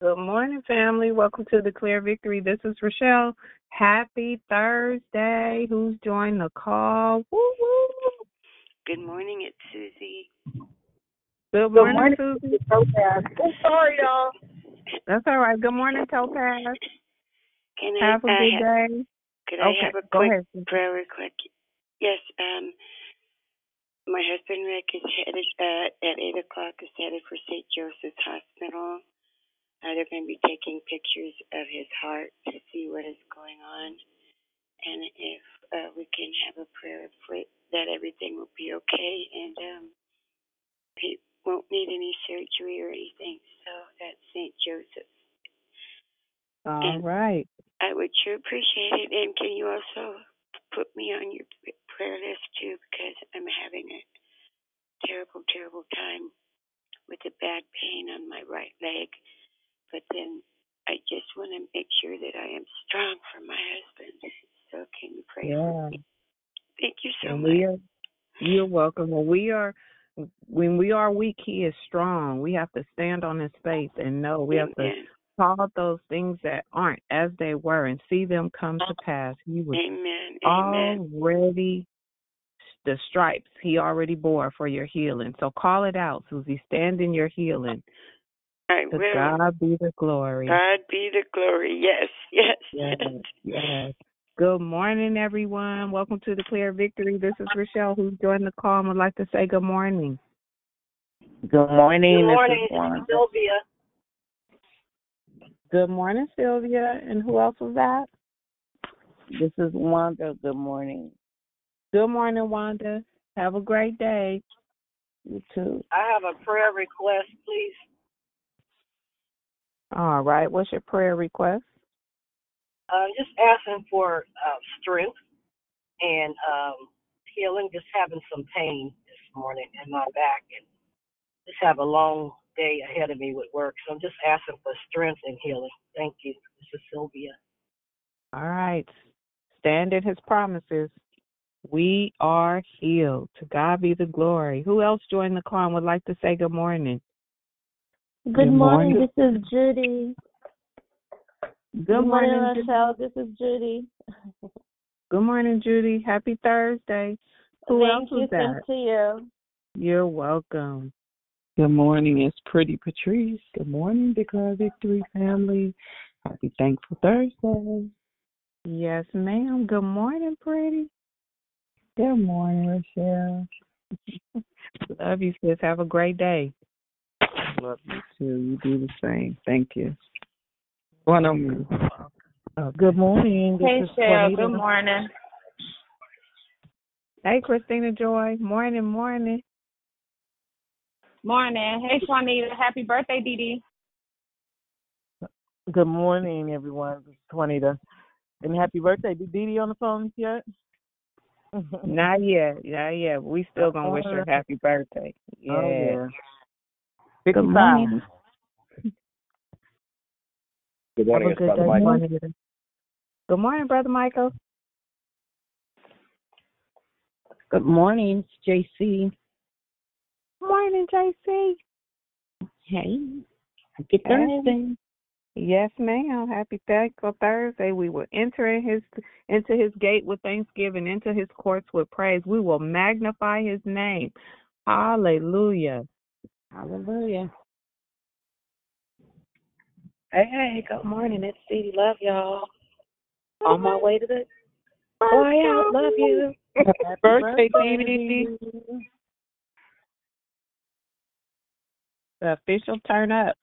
Good morning, family. Welcome to Declare Victory. This is Rochelle. Happy Thursday. Who's joined the call? Woo woo. Good morning, it's Susie. Good Good morning, morning, Susie. Topaz. I'm sorry, y'all. That's all right. Good morning, Topaz. Can I Have a uh, good ha- day. could I Okay, have a go quick ahead. Susie. prayer request? Yes, um my husband Rick is headed uh, at eight o'clock is headed for St. Joseph's Hospital. Uh, they're going to be taking pictures of his heart to see what is going on, and if uh, we can have a prayer for that everything will be okay and um, he won't need any surgery or anything. So at St. Joseph's. All right. I would sure appreciate it. And can you also put me on your prayer list too? Because I'm having a terrible, terrible time with a bad pain on my right leg. But then I just want to make sure that I am strong for my husband. So can you pray Yeah. for me? Thank you so And much. we are, you're welcome. When we are when we are weak, he is strong. We have to stand on his faith and know. We have to call out those things that aren't as they were and see them come to pass. He was Amen. Amen. already the stripes he already bore for your healing. So call it out, Susie. Stand in your healing. I To will. God be the glory. God be the glory. Yes. Yes. Yes, yes. Good morning, everyone. Welcome to Declare Victory. This is Rochelle, who's joined the call and would like to say good morning. Good morning. Good this morning. Sylvia. Good morning, Sylvia. And who else was that? This is Wanda. Good morning. Good morning, Wanda. Have a great day. You too. I have a prayer request, please. All right. What's your prayer request? I'm just asking for uh, strength and um, healing. Just having some pain this morning in my back, and just have a long day ahead of me with work. So I'm just asking for strength and healing. Thank you. This is Sylvia. All right. Stand in his promises. We are healed. To God be the glory. Who else joined the call and would like to say good morning? Good, Good morning. morning. This is Judy. Good morning, Ju- Rochelle. This is Judy. Good morning, Judy. Happy Thursday. Who Thank else you. was Same that? to you. You're welcome. Good morning, it's Pretty Patrice. Good morning, Declare Victory family. Happy Thankful Thursday. Yes, ma'am. Good morning, pretty. Good morning, Rochelle. Love you, sis. Have a great day. Love you too. You do the same. Thank you. One on me. Uh, good morning. This Hey, is Cheryl. Good morning. Hey, Christina Joy. Morning, morning. Morning. Hey, Juanita. Happy birthday, Dee Dee. Good morning, everyone. This is Juanita. And happy birthday. Did Dee Dee on the phone yet? Not yet. Not yet. We still gonna wish her happy birthday. Yeah. Oh, yeah. Good morning. Good Have morning, a good Brother day, Michael. Juanita. Good morning, Brother Michael. Good morning. It's JC. Morning, JC. Hey. Happy Hey. Thursday. Yes, ma'am. Happy Thankful Thursday. We will enter in his into his gate with thanksgiving, into his courts with praise. We will magnify his name. Hallelujah. Hallelujah. Hey, hey, good morning. It's Dee. Love y'all. On my way to the fly out. Love you. Happy birthday, birthday, Dee Dee Dee. The official turn up.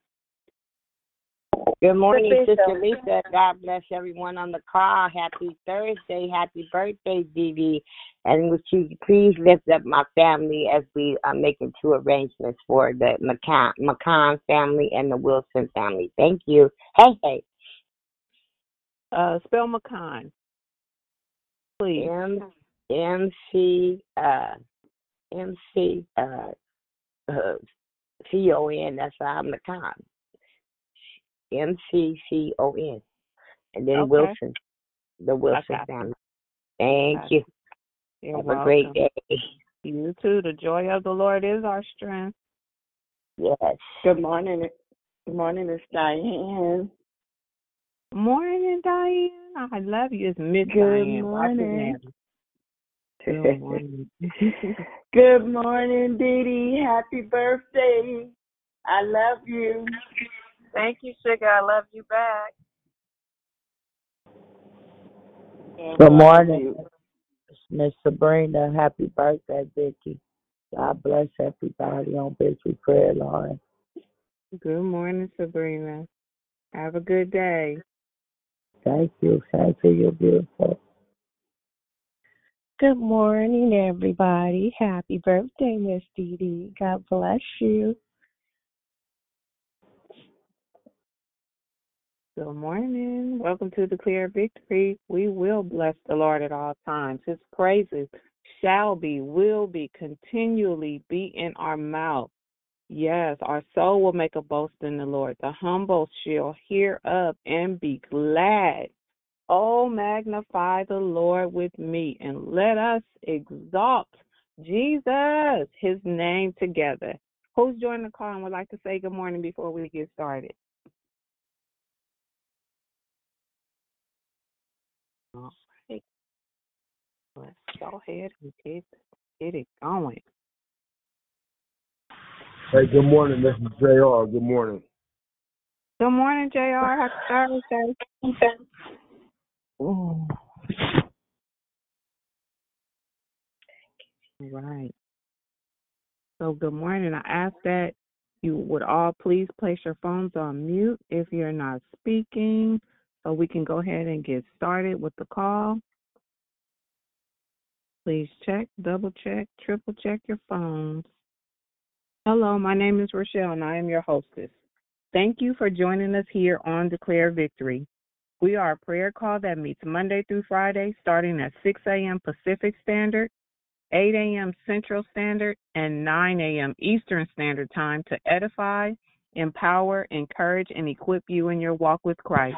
Good morning, Official. Sister Lisa. God bless everyone on the call. Happy Thursday. Happy birthday, Dee Dee. And would you please lift up my family as we are making two arrangements for the McCon, McCon family and the Wilson family. Thank you. Hey, hey. Uh, spell McCon, please. M M C uh M C uh, uh C O N. That's how I'm McCann. M C C O N. And then Okay. Wilson. The Wilson family. Thank you. You're Have welcome. a great day. You too. The joy of the Lord is our strength. Yes. Good morning. Good morning, it's Diane. Morning, Diane. I love you. It's Miss Good Diane. Morning. Good morning. Good morning, Dee Dee. Happy birthday. I love you. Thank you, sugar. I love you back. Good uh, morning, Miss Sabrina. Happy birthday, Vicky. God bless everybody on Victory Prayer Line. Good morning, Sabrina. Have a good day. Thank you. Thank you. You're beautiful. Good morning, everybody. Happy birthday, Miss Dee Dee. God bless you. Good morning. Welcome to Declare Victory. We will bless the Lord at all times. His praises shall be, will be, continually be in our mouth. Yes, our soul will make a boast in the Lord. The humble shall hear of and be glad. Oh, magnify the Lord with me and let us exalt Jesus, his name together. Who's joining the call and would like to say good morning before we get started? All right. Let's go ahead and get, get it going. Hey, good morning. This is JR. Good morning. Good morning, JR. Happy Thursday. Ooh. All right. So, good morning. I ask that you would all please place your phones on mute if you're not speaking so we can go ahead and get started with the call. Please check, double check, triple check your phones. Hello, my name is Rochelle and I am your hostess. Thank you for joining us here on Declare Victory. We are a prayer call that meets Monday through Friday starting at 6 a.m. Pacific Standard, 8 a.m. Central Standard, and 9 a.m. Eastern Standard Time to edify, empower, encourage, and equip you in your walk with Christ.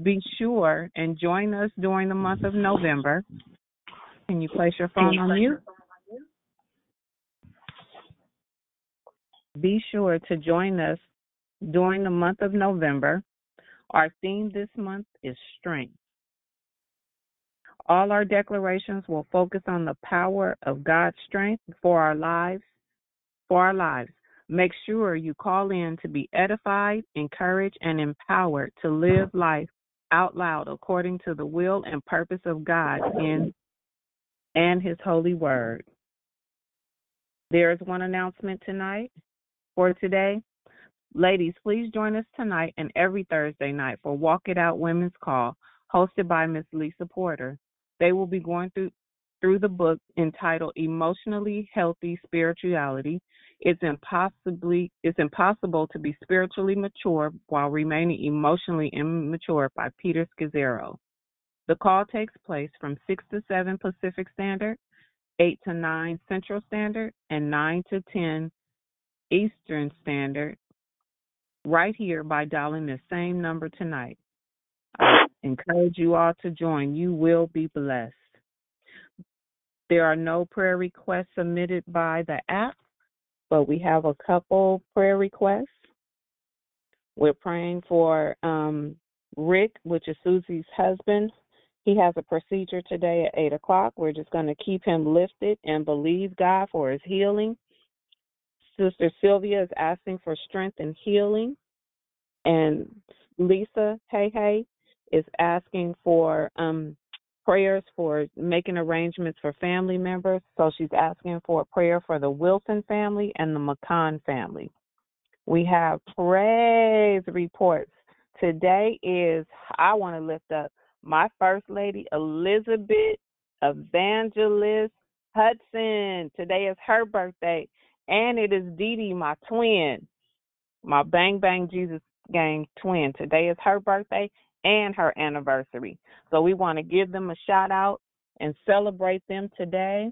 Be sure and join us during the month of November. Can you place your phone on mute? Be sure to join us during the month of November. Our theme this month is strength. All our declarations will focus on the power of God's strength for our lives. For our lives. Make sure you call in to be edified, encouraged, and empowered to live life out loud according to the will and purpose of God in and his holy word. There is one announcement tonight for today. Ladies, please join us tonight and every Thursday night for Walk It Out Women's Call, hosted by Miss Lisa Porter. They will be going through through the book entitled Emotionally Healthy Spirituality. It's impossibly it's impossible to be spiritually mature while remaining emotionally immature by Peter Scazzero. The call takes place from 6 to 7 Pacific Standard, 8 to 9 Central Standard, and 9 to 10 Eastern Standard, right here by dialing the same number tonight. I encourage you all to join. You will be blessed. There are no prayer requests submitted by the app, but we have a couple prayer requests. We're praying for um, Rick, which is Susie's husband. He has a procedure today at 8 o'clock. We're just going to keep him lifted and believe God for his healing. Sister Sylvia is asking for strength and healing. And Lisa Hey Hey is asking for um, prayers for making arrangements for family members. So she's asking for a prayer for the Wilson family and the McCon family. We have praise reports. Today is, I want to lift up my First Lady, Elizabeth Evangelist Hudson. Today is her birthday, and it is Dee Dee, my twin, my Bang Bang Jesus Gang twin. Today is her birthday and her anniversary. So we want to give them a shout out and celebrate them today.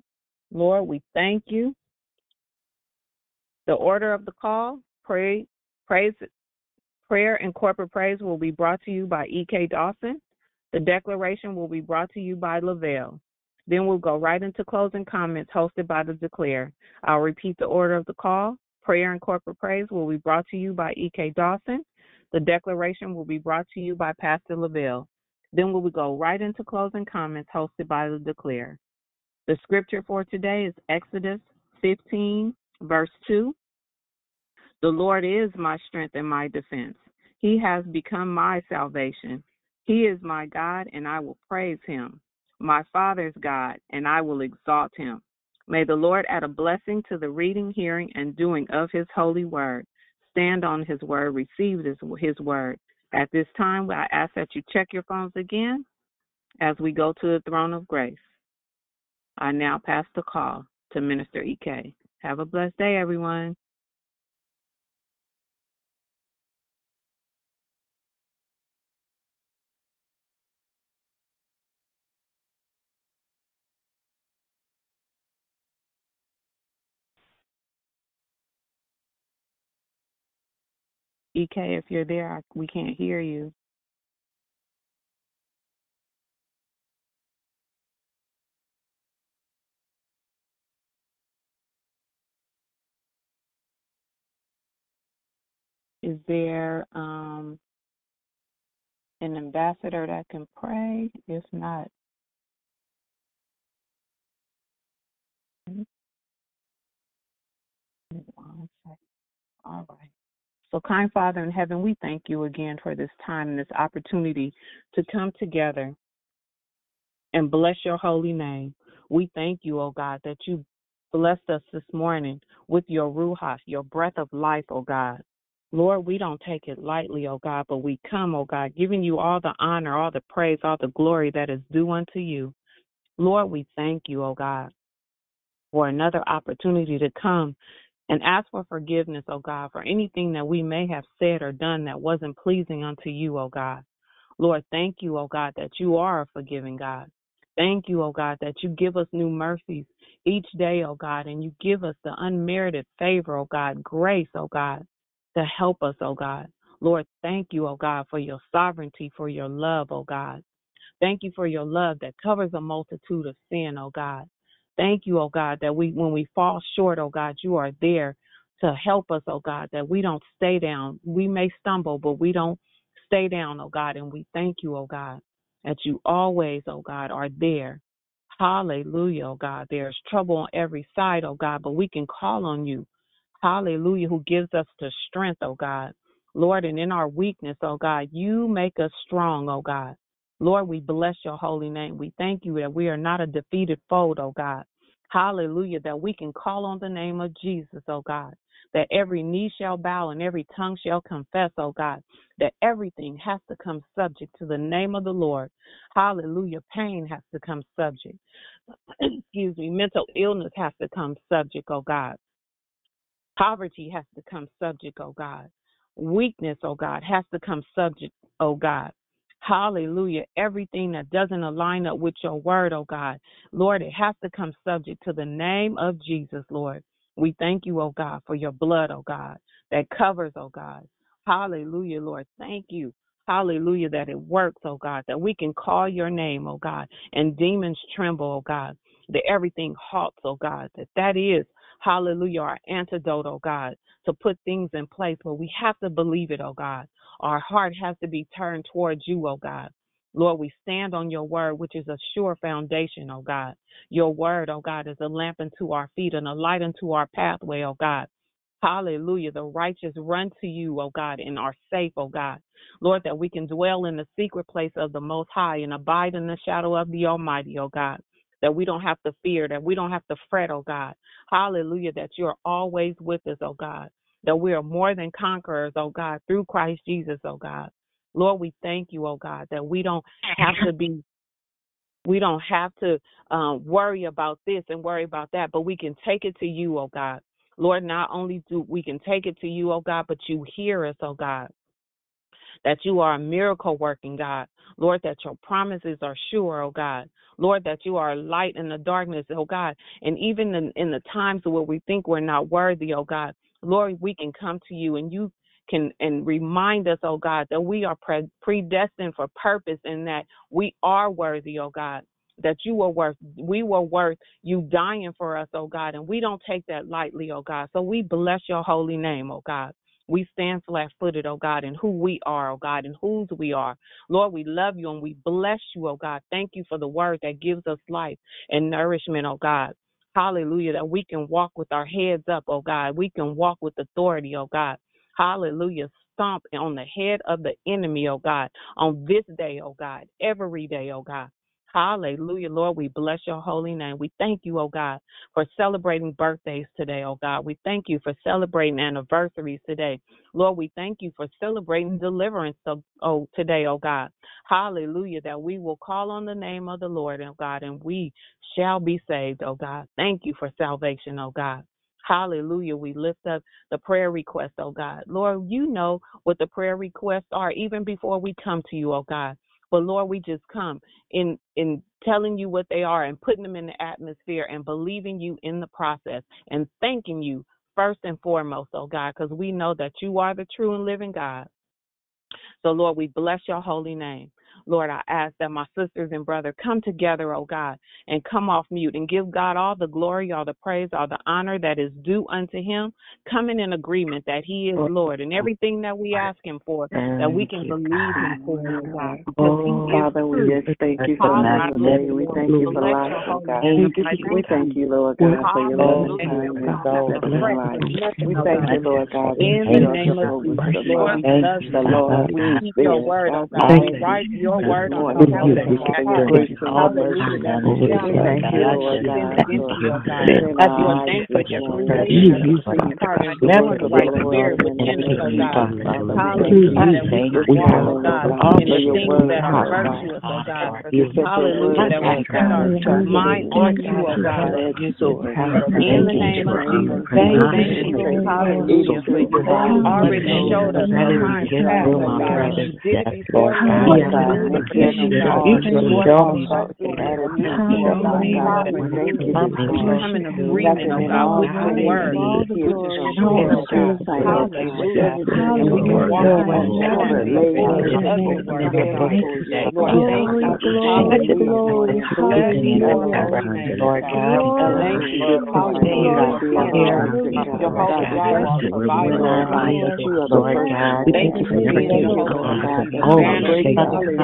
Lord, we thank you. The order of the call, pray, praise, prayer and corporate praise will be brought to you by E.K. Dawson. The declaration will be brought to you by Lavelle. Then we'll go right into closing comments hosted by the Declare. I'll repeat the order of the call. Prayer and corporate praise will be brought to you by E.K. Dawson. The declaration will be brought to you by Pastor Lavelle. Then we will go right into closing comments hosted by the Declare. The scripture for today is Exodus 15, verse 2. The Lord is my strength and my defense. He has become my salvation. He is my God, and I will praise him. My Father's God, and I will exalt him. May the Lord add a blessing to the reading, hearing, and doing of his holy word. Stand on his word, receive this, his word. At this time, I ask that you check your phones again as we go to the throne of grace. I now pass the call to Minister EK. Have a blessed day, everyone. EK, if you're there, I, we can't hear you. Is there um, an ambassador that can pray? If not, second. All right. So, kind Father in heaven, we thank you again for this time and this opportunity to come together and bless your holy name. We thank you, oh God, that you blessed us this morning with your Ruach, your breath of life, oh God. Lord, we don't take it lightly, oh God, but we come, oh God, giving you all the honor, all the praise, all the glory that is due unto you. Lord, we thank you, oh God, for another opportunity to come and ask for forgiveness, oh God, for anything that we may have said or done that wasn't pleasing unto you, oh God. Lord, thank you, oh God, that you are a forgiving God. Thank you, oh God, that you give us new mercies each day, oh God, and you give us the unmerited favor, oh God, grace, oh God, to help us, oh God. Lord, thank you, oh God, for your sovereignty, for your love, oh God. Thank you for your love that covers a multitude of sin, oh God. Thank you, oh God, that we when we fall short, oh God, you are there to help us, oh God, that we don't stay down. We may stumble, but we don't stay down, oh God, and we thank you, oh God, that you always, oh God, are there. Hallelujah, oh God. There's trouble on every side, oh God, but we can call on you. Hallelujah, who gives us the strength, oh God. Lord, and in our weakness, oh God, you make us strong, oh God. Lord, we bless your holy name. We thank you that we are not a defeated foe, oh God. Hallelujah, that we can call on the name of Jesus, oh God. That every knee shall bow and every tongue shall confess, oh God. That everything has to come subject to the name of the Lord. Hallelujah. Pain has to come subject. Excuse me. Mental illness has to come subject, oh God. Poverty has to come subject, oh God. Weakness, oh God, has to come subject, oh God. Hallelujah. Everything that doesn't align up with your word, oh God, Lord, it has to come subject to the name of Jesus, Lord. We thank you, oh God, for your blood, oh God, that covers, oh God. Hallelujah, Lord. Thank you. Hallelujah, that it works, oh God, that we can call your name, oh God, and demons tremble, oh God, that everything halts, oh God, that that is, hallelujah, our antidote, oh God, to put things in place. But we have to believe it, oh God. Our heart has to be turned towards you, oh God. Lord, we stand on your word, which is a sure foundation, oh God. Your word, oh God, is a lamp unto our feet and a light unto our pathway, oh God. Hallelujah. The righteous run to you, O God, and are safe, O God. Lord, that we can dwell in the secret place of the Most High and abide in the shadow of the Almighty, O God. That we don't have to fear, that we don't have to fret, oh God. Hallelujah. That you're always with us, oh God that we are more than conquerors, oh God, through Christ Jesus, oh God. Lord, we thank you, oh God, that we don't have to be we don't have to um, worry about this and worry about that, but we can take it to you, oh God. Lord, not only do we can take it to you, oh God, but you hear us, oh God. That you are a miracle working God. Lord, that your promises are sure, oh God. Lord, that you are a light in the darkness, oh God. And even in, in the times where we think we're not worthy, oh God, Lord, we can come to you and you can and remind us, oh God, that we are pre- predestined for purpose and that we are worthy, oh God. that you were worth, we were worth you dying for us, oh God, and we don't take that lightly, oh God. So we bless your holy name, oh God. We stand flat footed, oh God, in who we are, oh God, and whose we are. Lord, we love you and we bless you, oh God. Thank you for the word that gives us life and nourishment, oh God. Hallelujah, that we can walk with our heads up, oh God. We can walk with authority, oh God. Hallelujah. Stomp on the head of the enemy, oh God, on this day, oh God, every day, oh God. Hallelujah, Lord. We bless your holy name. We thank you, oh God, for celebrating birthdays today, oh God. We thank you for celebrating anniversaries today. Lord, we thank you for celebrating deliverance oh, oh, today, oh God. Hallelujah, that we will call on the name of the Lord, oh God, and we shall be saved, oh God. Thank you for salvation, oh God. Hallelujah. We lift up the prayer requests, oh God. Lord, you know what the prayer requests are even before we come to you, oh God. But Lord, we just come in in telling you what they are and putting them in the atmosphere and believing you in the process and thanking you first and foremost, oh God, because we know that you are the true and living God. So Lord, we bless your holy name. Lord, I ask that my sisters and brother come together, oh God, and come off mute and give God all the glory, all the praise, all the honor that is due unto him, coming in agreement that he is Lord and everything that we ask him for, that we can believe him for, oh God. Oh, Father, we just thank you for another day. We thank you for life, oh God. We thank you, Lord God, for your love and kindness. over life. We thank you, Lord God, in the name of Jesus, Lord, we love you, Lord. We keep your word, oh God. We write your word on the tablet of our heart. We Thank you, Lord God, against you, oh God. for As you thank you for your relationship with heart and doing the right spirit within us, oh God. Hallelujah. That we can walk, oh God, in the things that are virtuous, oh God. Hallelujah. That we set our mind on you, oh God. In the name of Jesus. Thank you. Hallelujah. You already showed us the time past, oh You did it before we Come in agreement, oh God, with your word. Hallelujah. And we can walk Lord God. Thank you. Thank you for everything. Oh,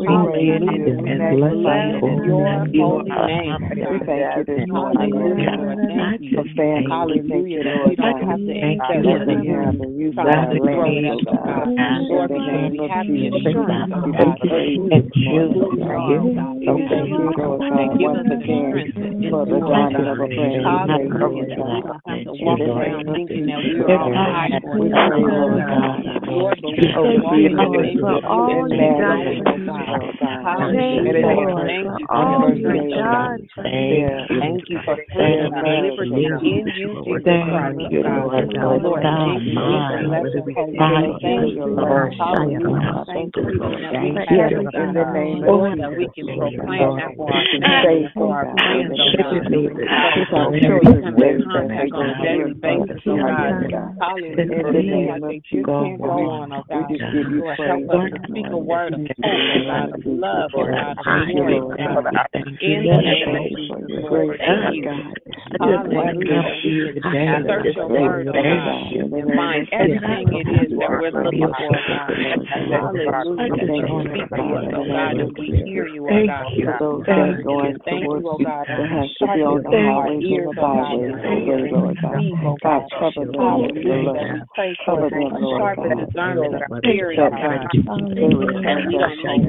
God, to be here with get up in the morning, God. God, I should thank you, Lord. Thank you for a new day, God. Showing us, showing us, Lord God. We thank you, God, for the light. You, breath of life, God. Lord, your name, you are, you are created and blessed in your holy name. We thank you this morning, Lord God. Thank you for family. Hallelujah, Lord God. Thank you that we have and you for our land, God. Lord, we have the assurance, God, and you are you. So thank you, Lord God, once again for the dawning of a brand new day, Lord God. Walk around thinking that we are all right. We pray, Lord God. Lord, but we are walking in all and mattering, oh God. Hallelujah. Thank you for your grace, oh God. Thank you for freedom and liberty in you, Jesus Christ, oh God. Lord, thank you. Thank you, Lord. Hallelujah. Thank you that we have in the name of that we can proclaim that for our family, for our friends, oh God. For our children, come in contact on a daily basis, oh God. Hallelujah. That you can't go on, oh God. Lord, help us to speak a word of hope, of love, God, of joy, God. In the name of Jesus, Lord. Thank you. Hallelujah. Search your word, oh God. And find everything it is that we're looking for, God. Hallelujah. That you speak to us, oh God, and we hear you, oh God. Hallelujah. Oh oh thank you, oh God. Sharpen our ears, God, and ears receive, Hallelujah. That we pray sharpen discernment of spirit, that God. And we don't make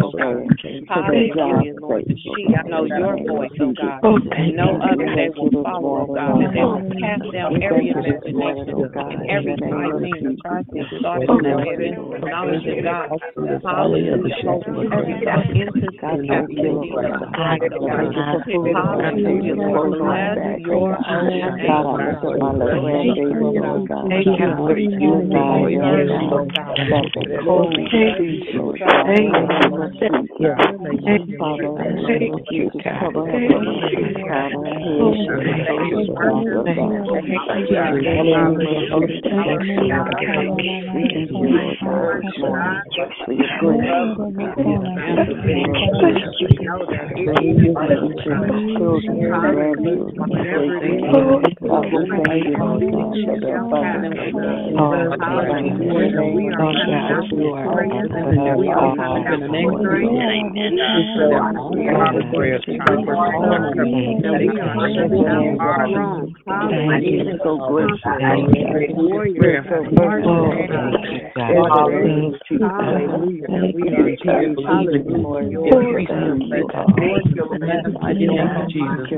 oh God. Hallelujah, Lord. The sheep know your voice, oh God, and no other they will follow, oh God, and they will cast down every imagination and every high thing to exalt itself against the knowledge of God. Hallelujah. Every thought into captivity of the mind, oh God. Hallelujah, Lord. Bless your holy name, God, I God. lift up my little grandbaby, Lord God. Thank you, Thank you. God. Thank you, God. Thank you, Lord God, for the abundance of the abundance in the name of Jesus.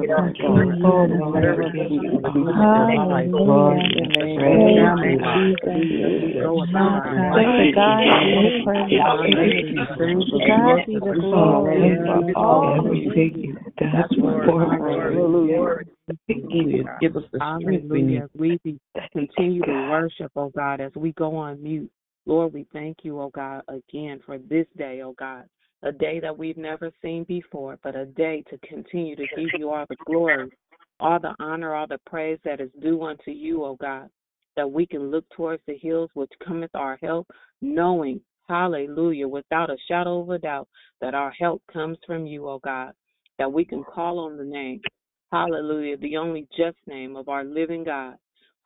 Give us the strength. As we continue to worship, oh God, as we go on mute. Lord, we thank you, oh God, again for this day, oh God. A day that we've never seen before, but a day to continue to give you all the glory, all the honor, all the praise that is due unto you, O God. That we can look towards the hills which cometh our help, knowing, hallelujah, without a shadow of a doubt, that our help comes from you, O God. That we can call on the name. Hallelujah, the only just name of our living God.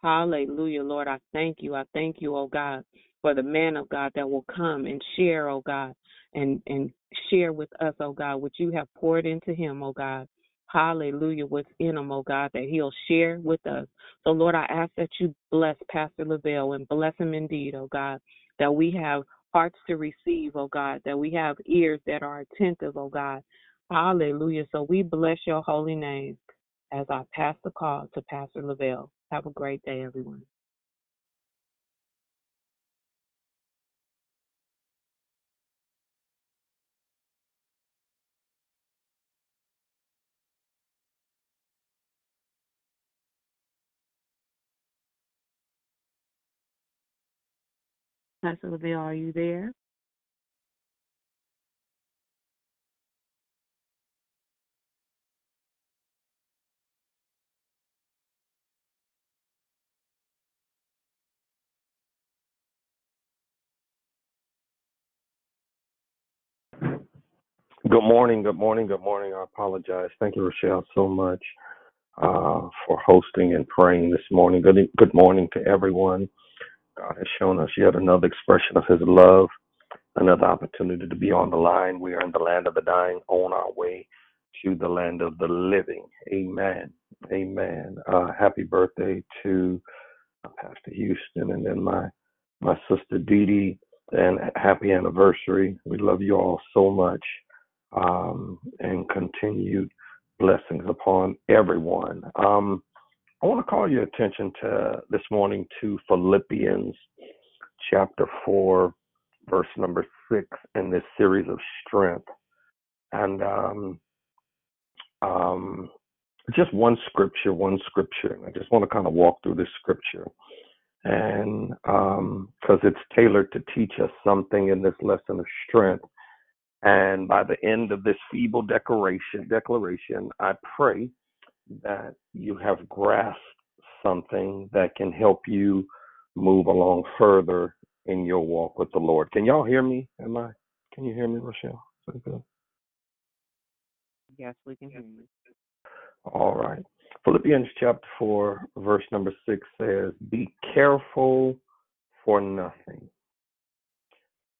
Hallelujah, Lord. I thank you. I thank you, O God, for the man of God that will come and share, O God, and, and share with us, O God, what you have poured into him, O God. Hallelujah, within him, oh God, that he'll share with us. So, Lord, I ask that you bless Pastor Lavelle and bless him indeed, oh God, that we have hearts to receive, oh God, that we have ears that are attentive, oh God. Hallelujah. So we bless your holy name as I pass the call to Pastor Lavelle. Have a great day, everyone. Pastor Lavelle, are you there? Good morning, good morning, good morning. I apologize. Thank you, Rochelle, so much uh, for hosting and praying this morning. Good, good morning to everyone. God has shown us yet another expression of His love, another opportunity to be on the line. We are in the land of the dying, on our way to the land of the living. Amen. Amen. Uh, happy birthday to uh, Pastor Houston and then my my sister Dee Dee, and happy anniversary. We love you all so much, um, and continued blessings upon everyone. Um, I want to call your attention to this morning to Philippians chapter 4, verse number 6 in this series of strength. And um, um, just one scripture, one scripture. I just want to kind of walk through this scripture. And because it's tailored to teach us something in this lesson of strength. And by the end of this feeble declaration, declaration, I pray that you have grasped something that can help you move along further in your walk with the Lord. Can y'all hear me? Am I? Can you hear me, Rochelle? Is that good? Yes, we can hear you. All right. Philippians chapter 4, verse number 6 says, Be careful for nothing,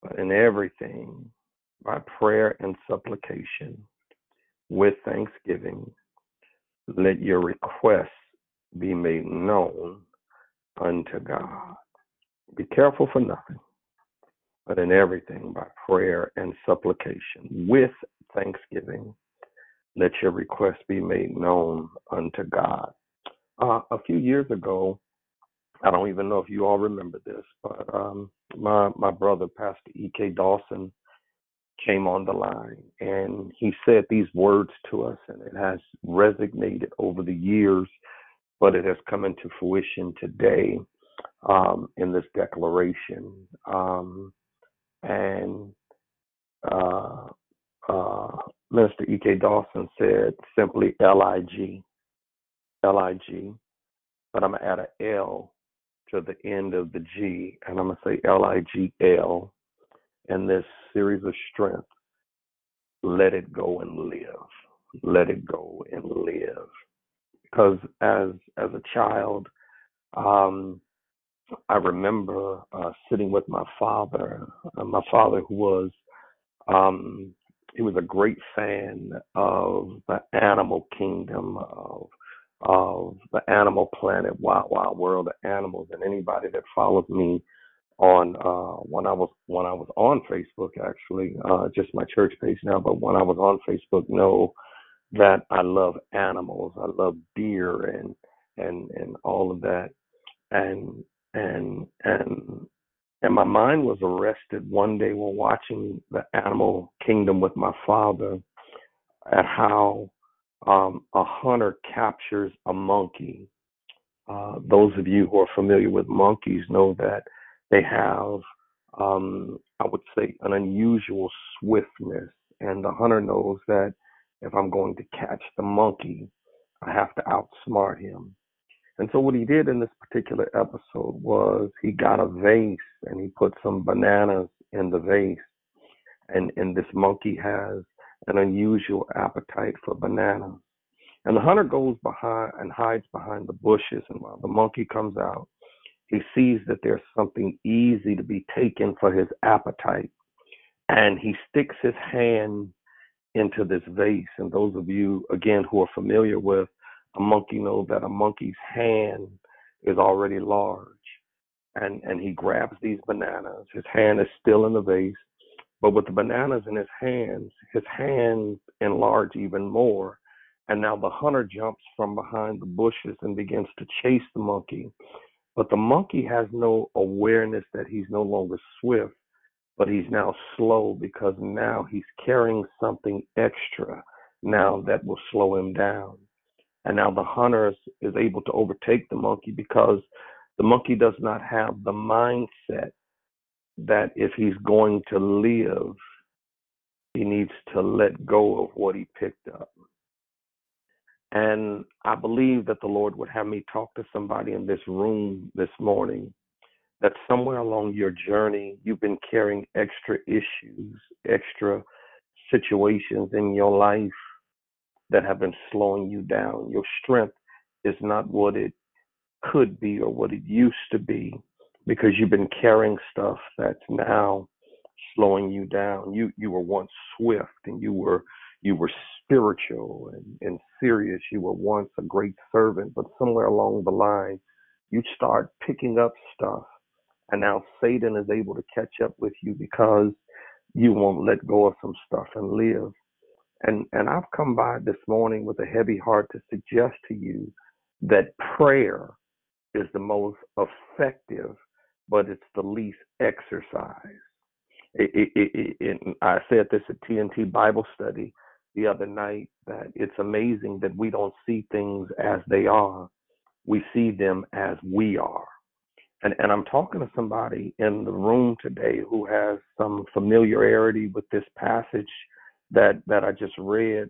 but in everything, by prayer and supplication, with thanksgiving, let your requests be made known unto God. Be careful for nothing, but in everything by prayer and supplication with thanksgiving. Let your requests be made known unto God. Uh, a few years ago, I don't even know if you all remember this, but um, my my brother, Pastor E. K. Dawson, came on the line and he said these words to us, and it has resonated over the years, but it has come into fruition today um, in this declaration. Um, and uh, uh, Minister E. K. Dawson said simply L I G, L I G, but I'm gonna add a L to the end of the G, and I'm gonna say L I G L, and this series of strength. Let it go and live. Let it go and live. Because as as a child, um, I remember uh, sitting with my father. Uh, my father, who was um, he was a great fan of the animal kingdom of of the animal planet, Wild Wild World of Animals, and anybody that followed me on uh when I was when I was on Facebook actually, uh just my church page now, but when I was on Facebook know that I love animals. I love deer and and and all of that. And and and and my mind was arrested one day while watching the animal kingdom with my father at how um, a hunter captures a monkey. Uh, those of you who are familiar with monkeys know that they have, um, I would say, an unusual swiftness. And the hunter knows that if I'm going to catch the monkey, I have to outsmart him. And so what he did in this particular episode was he got a vase and he put some bananas in the vase. And, and this monkey has an unusual appetite for bananas. And the hunter goes behind and hides behind the bushes. And while the monkey comes out, he sees that there's something easy to be taken for his appetite. And he sticks his hand into this vase. And those of you, again, who are familiar with a monkey know that a monkey's hand is already large. And, and he grabs these bananas. His hand is still in the vase. But with the bananas in his hands, his hands enlarge even more. And now the hunter jumps from behind the bushes and begins to chase the monkey. But the monkey has no awareness that he's no longer swift, but he's now slow because now he's carrying something extra now that will slow him down. And now the hunter is, is able to overtake the monkey because the monkey does not have the mindset that if he's going to live, he needs to let go of what he picked up. And I believe that the Lord would have me talk to somebody in this room this morning that somewhere along your journey, you've been carrying extra issues, extra situations in your life that have been slowing you down. Your strength is not what it could be or what it used to be because you've been carrying stuff that's now slowing you down. You you were once swift and you were you were spiritual and, and serious. You were once a great servant, but somewhere along the line you start picking up stuff and now Satan is able to catch up with you because you won't let go of some stuff and live. And and I've come by this morning with a heavy heart to suggest to you that prayer is the most effective, but it's the least exercise. It, it, it, I said this at TNT Bible study the other night that it's amazing that we don't see things as they are. We see them as we are. And, and I'm talking to somebody in the room today who has some familiarity with this passage that, that I just read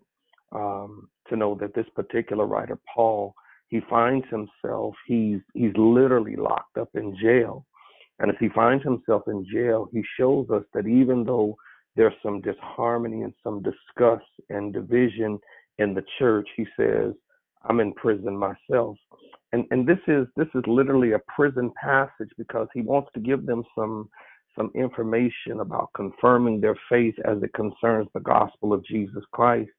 um, to know that this particular writer, Paul, he finds himself, he's, he's literally locked up in jail. And as he finds himself in jail, he shows us that even though there's some disharmony and some disgust and division in the church, he says, I'm in prison myself. And and this is this is literally a prison passage because he wants to give them some some information about confirming their faith as it concerns the gospel of Jesus Christ.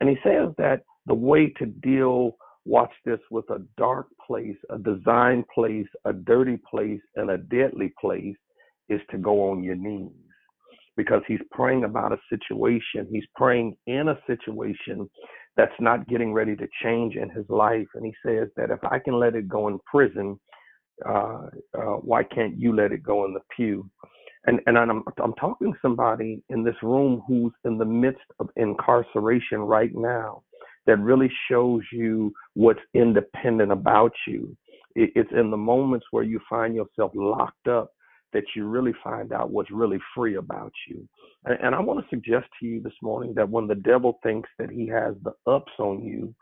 And he says that the way to deal watch this, with a dark place, a designed place, a dirty place, and a deadly place is to go on your knees because he's praying about a situation. He's praying in a situation that's not getting ready to change in his life. And he says that if I can let it go in prison, uh, uh, why can't you let it go in the pew? And and I'm I'm talking to somebody in this room who's in the midst of incarceration right now. That really shows you what's independent about you. It, it's in the moments where you find yourself locked up that you really find out what's really free about you. And, and I want to suggest to you this morning that when the devil thinks that he has the ups on you,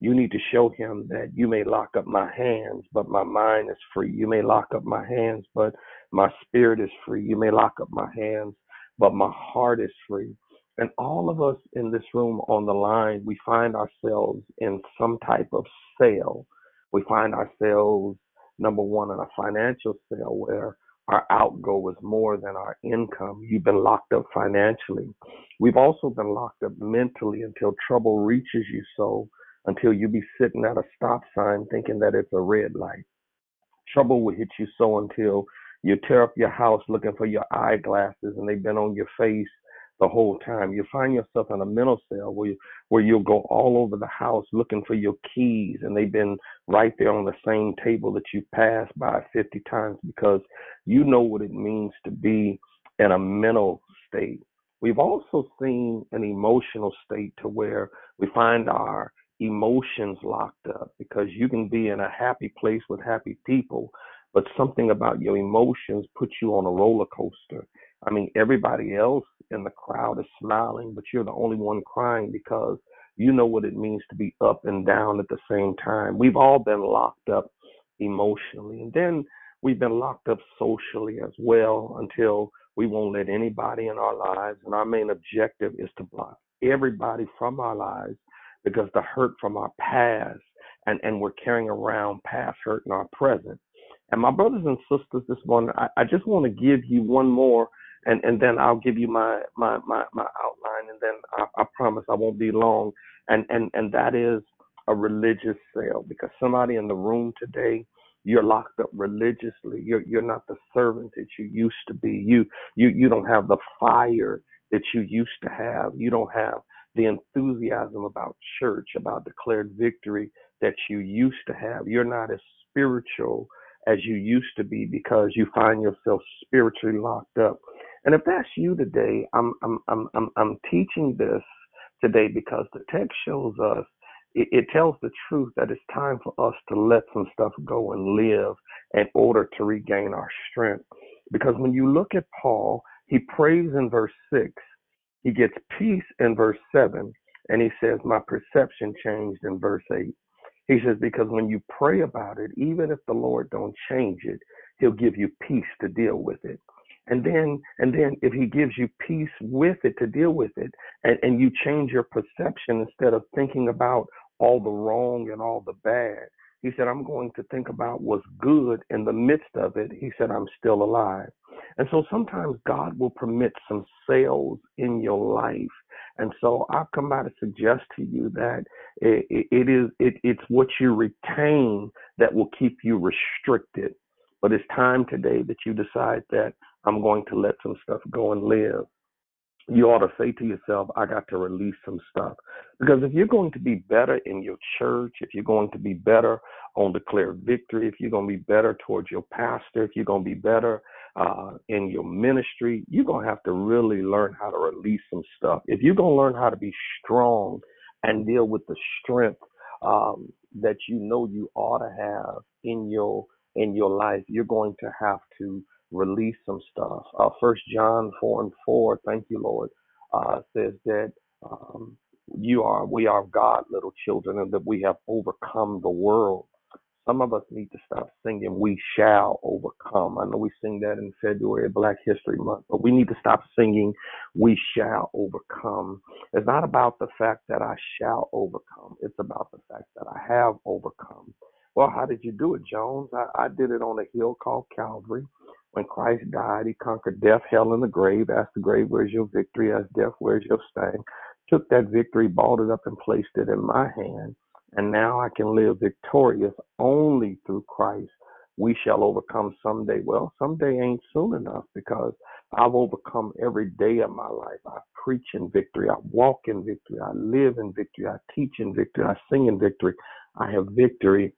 you need to show him that you may lock up my hands, but my mind is free. You may lock up my hands, but my spirit is free. You may lock up my hands, but my heart is free. And all of us in this room on the line, we find ourselves in some type of sale. We find ourselves, number one, in a financial sale where our outgo is more than our income. You've been locked up financially. We've also been locked up mentally until trouble reaches you so until you be sitting at a stop sign thinking that it's a red light. Trouble will hit you so until you tear up your house looking for your eyeglasses and they've been on your face the whole time. You find yourself in a mental cell where you, where you'll go all over the house looking for your keys and they've been right there on the same table that you passed by 50 times because you know what it means to be in a mental state. We've also seen an emotional state to where we find our emotions locked up because you can be in a happy place with happy people, but something about your emotions puts you on a roller coaster. I mean, everybody else in the crowd is smiling, but you're the only one crying because you know what it means to be up and down at the same time. We've all been locked up emotionally, and then we've been locked up socially as well until we won't let anybody in our lives. And our main objective is to block everybody from our lives because the hurt from our past and, and we're carrying around past hurt in our present. And my brothers and sisters, this morning, I, I just want to give you one more and, and then I'll give you my, my, my, my outline and then I, I promise I won't be long. And, and, and that is a religious sale because somebody in the room today, you're locked up religiously. You're, you're not the servant that you used to be. You, you, you don't have the fire that you used to have. You don't have the enthusiasm about church, about declared victory that you used to have. You're not as spiritual as you used to be because you find yourself spiritually locked up. And if that's you today, I'm I'm I'm I'm, I'm teaching this today because the text shows us it, it tells the truth that it's time for us to let some stuff go and live in order to regain our strength. Because when you look at Paul, he prays in verse six he gets peace in verse 7, and he says, My perception changed in verse 8. He says, Because when you pray about it, even if the Lord don't change it, he'll give you peace to deal with it. And then, and then if he gives you peace with it to deal with it, and, and you change your perception instead of thinking about all the wrong and all the bad, he said, I'm going to think about what's good in the midst of it. He said, I'm still alive. And so sometimes God will permit some sales in your life. And so I've come by to suggest to you that it, it is it, it's what you retain that will keep you restricted. But it's time today that you decide that I'm going to let some stuff go and live you ought to say to yourself, I got to release some stuff. Because if you're going to be better in your church, if you're going to be better on declared victory, if you're going to be better towards your pastor, if you're going to be better uh, in your ministry, you're going to have to really learn how to release some stuff. If you're going to learn how to be strong and deal with the strength um, that you know you ought to have in your in your life, you're going to have to release some stuff. Uh, First John four and four, thank you, Lord, uh, says that um, you are, we are God, little children, and that we have overcome the world. Some of us need to stop singing "We shall overcome." I know we sing that in February, Black History Month, but we need to stop singing "We shall overcome." It's not about the fact that I shall overcome; it's about the fact that I have overcome. Well, how did you do it, Jones? I, I did it on a hill called Calvary. When Christ died, he conquered death, hell, and the grave. Asked the grave, Where's your victory? Asked death, Where's your sting? Took that victory, balled it up, and placed it in my hand. and now I can live victorious only through Christ. We shall overcome someday. Well, someday ain't soon enough because I've overcome every day of my life. I preach in victory. I walk in victory. I live in victory. I teach in victory. I sing in victory. I have victory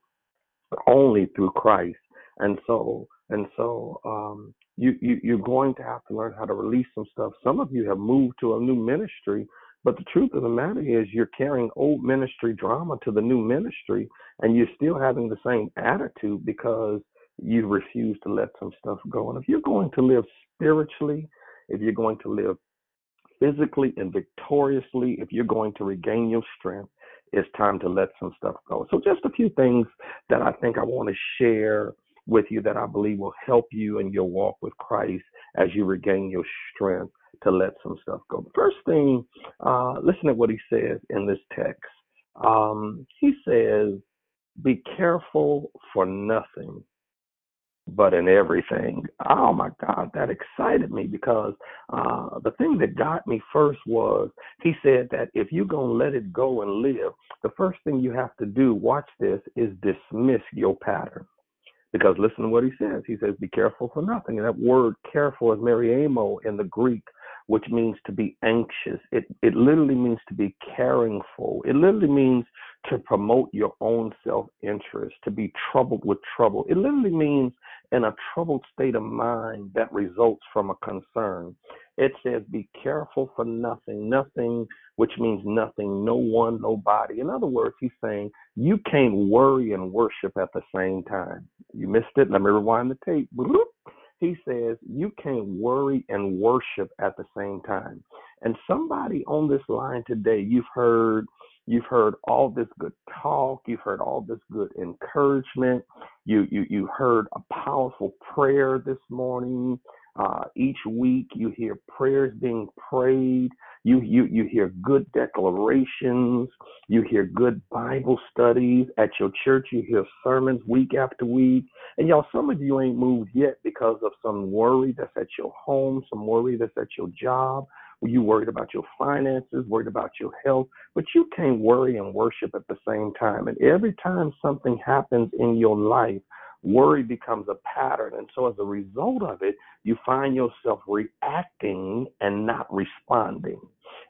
only through Christ. And so, and so, um, you, you, you're going to have to learn how to release some stuff. Some of you have moved to a new ministry, but the truth of the matter is you're carrying old ministry drama to the new ministry and you're still having the same attitude because you refuse to let some stuff go. And if you're going to live spiritually, if you're going to live physically and victoriously, if you're going to regain your strength, it's time to let some stuff go. So, just a few things that I think I want to share with you that I believe will help you in your walk with Christ as you regain your strength to let some stuff go. First thing, uh, listen to what he says in this text. Um, he says, Be careful for nothing but in everything. Oh my God, that excited me because uh, the thing that got me first was he said that if you're going to let it go and live, the first thing you have to do, watch this, is dismiss your pattern. Because listen to what he says. He says, Be careful for nothing. And that word careful is mariamo in the Greek, which means to be anxious. It it literally means to be caring for. It literally means to promote your own self interest, to be troubled with trouble. It literally means in a troubled state of mind that results from a concern. It says, Be careful for nothing, nothing, which means nothing, no one, nobody. In other words, he's saying, You can't worry and worship at the same time. You missed it. Let me rewind the tape. He says, You can't worry and worship at the same time. And somebody on this line today, you've heard You've heard all this good talk. You've heard all this good encouragement. You you you heard a powerful prayer this morning. Uh, each week you hear prayers being prayed. You you you hear good declarations. You hear good Bible studies at your church. You hear sermons week after week. And y'all, some of you ain't moved yet because of some worry that's at your home, some worry that's at your job you worried about your finances, worried about your health, but you can't worry and worship at the same time. And every time something happens in your life, worry becomes a pattern. And so as a result of it, you find yourself reacting and not responding.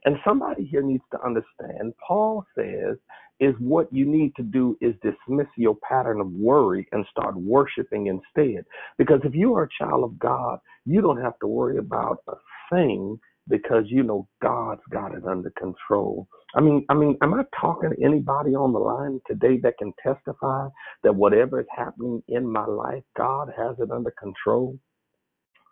And somebody here needs to understand, Paul says, is what you need to do is dismiss your pattern of worry and start worshiping instead. Because if you are a child of God, you don't have to worry about a thing because you know God's got it under control. I mean, I mean, am I talking to anybody on the line today that can testify that whatever is happening in my life, God has it under control?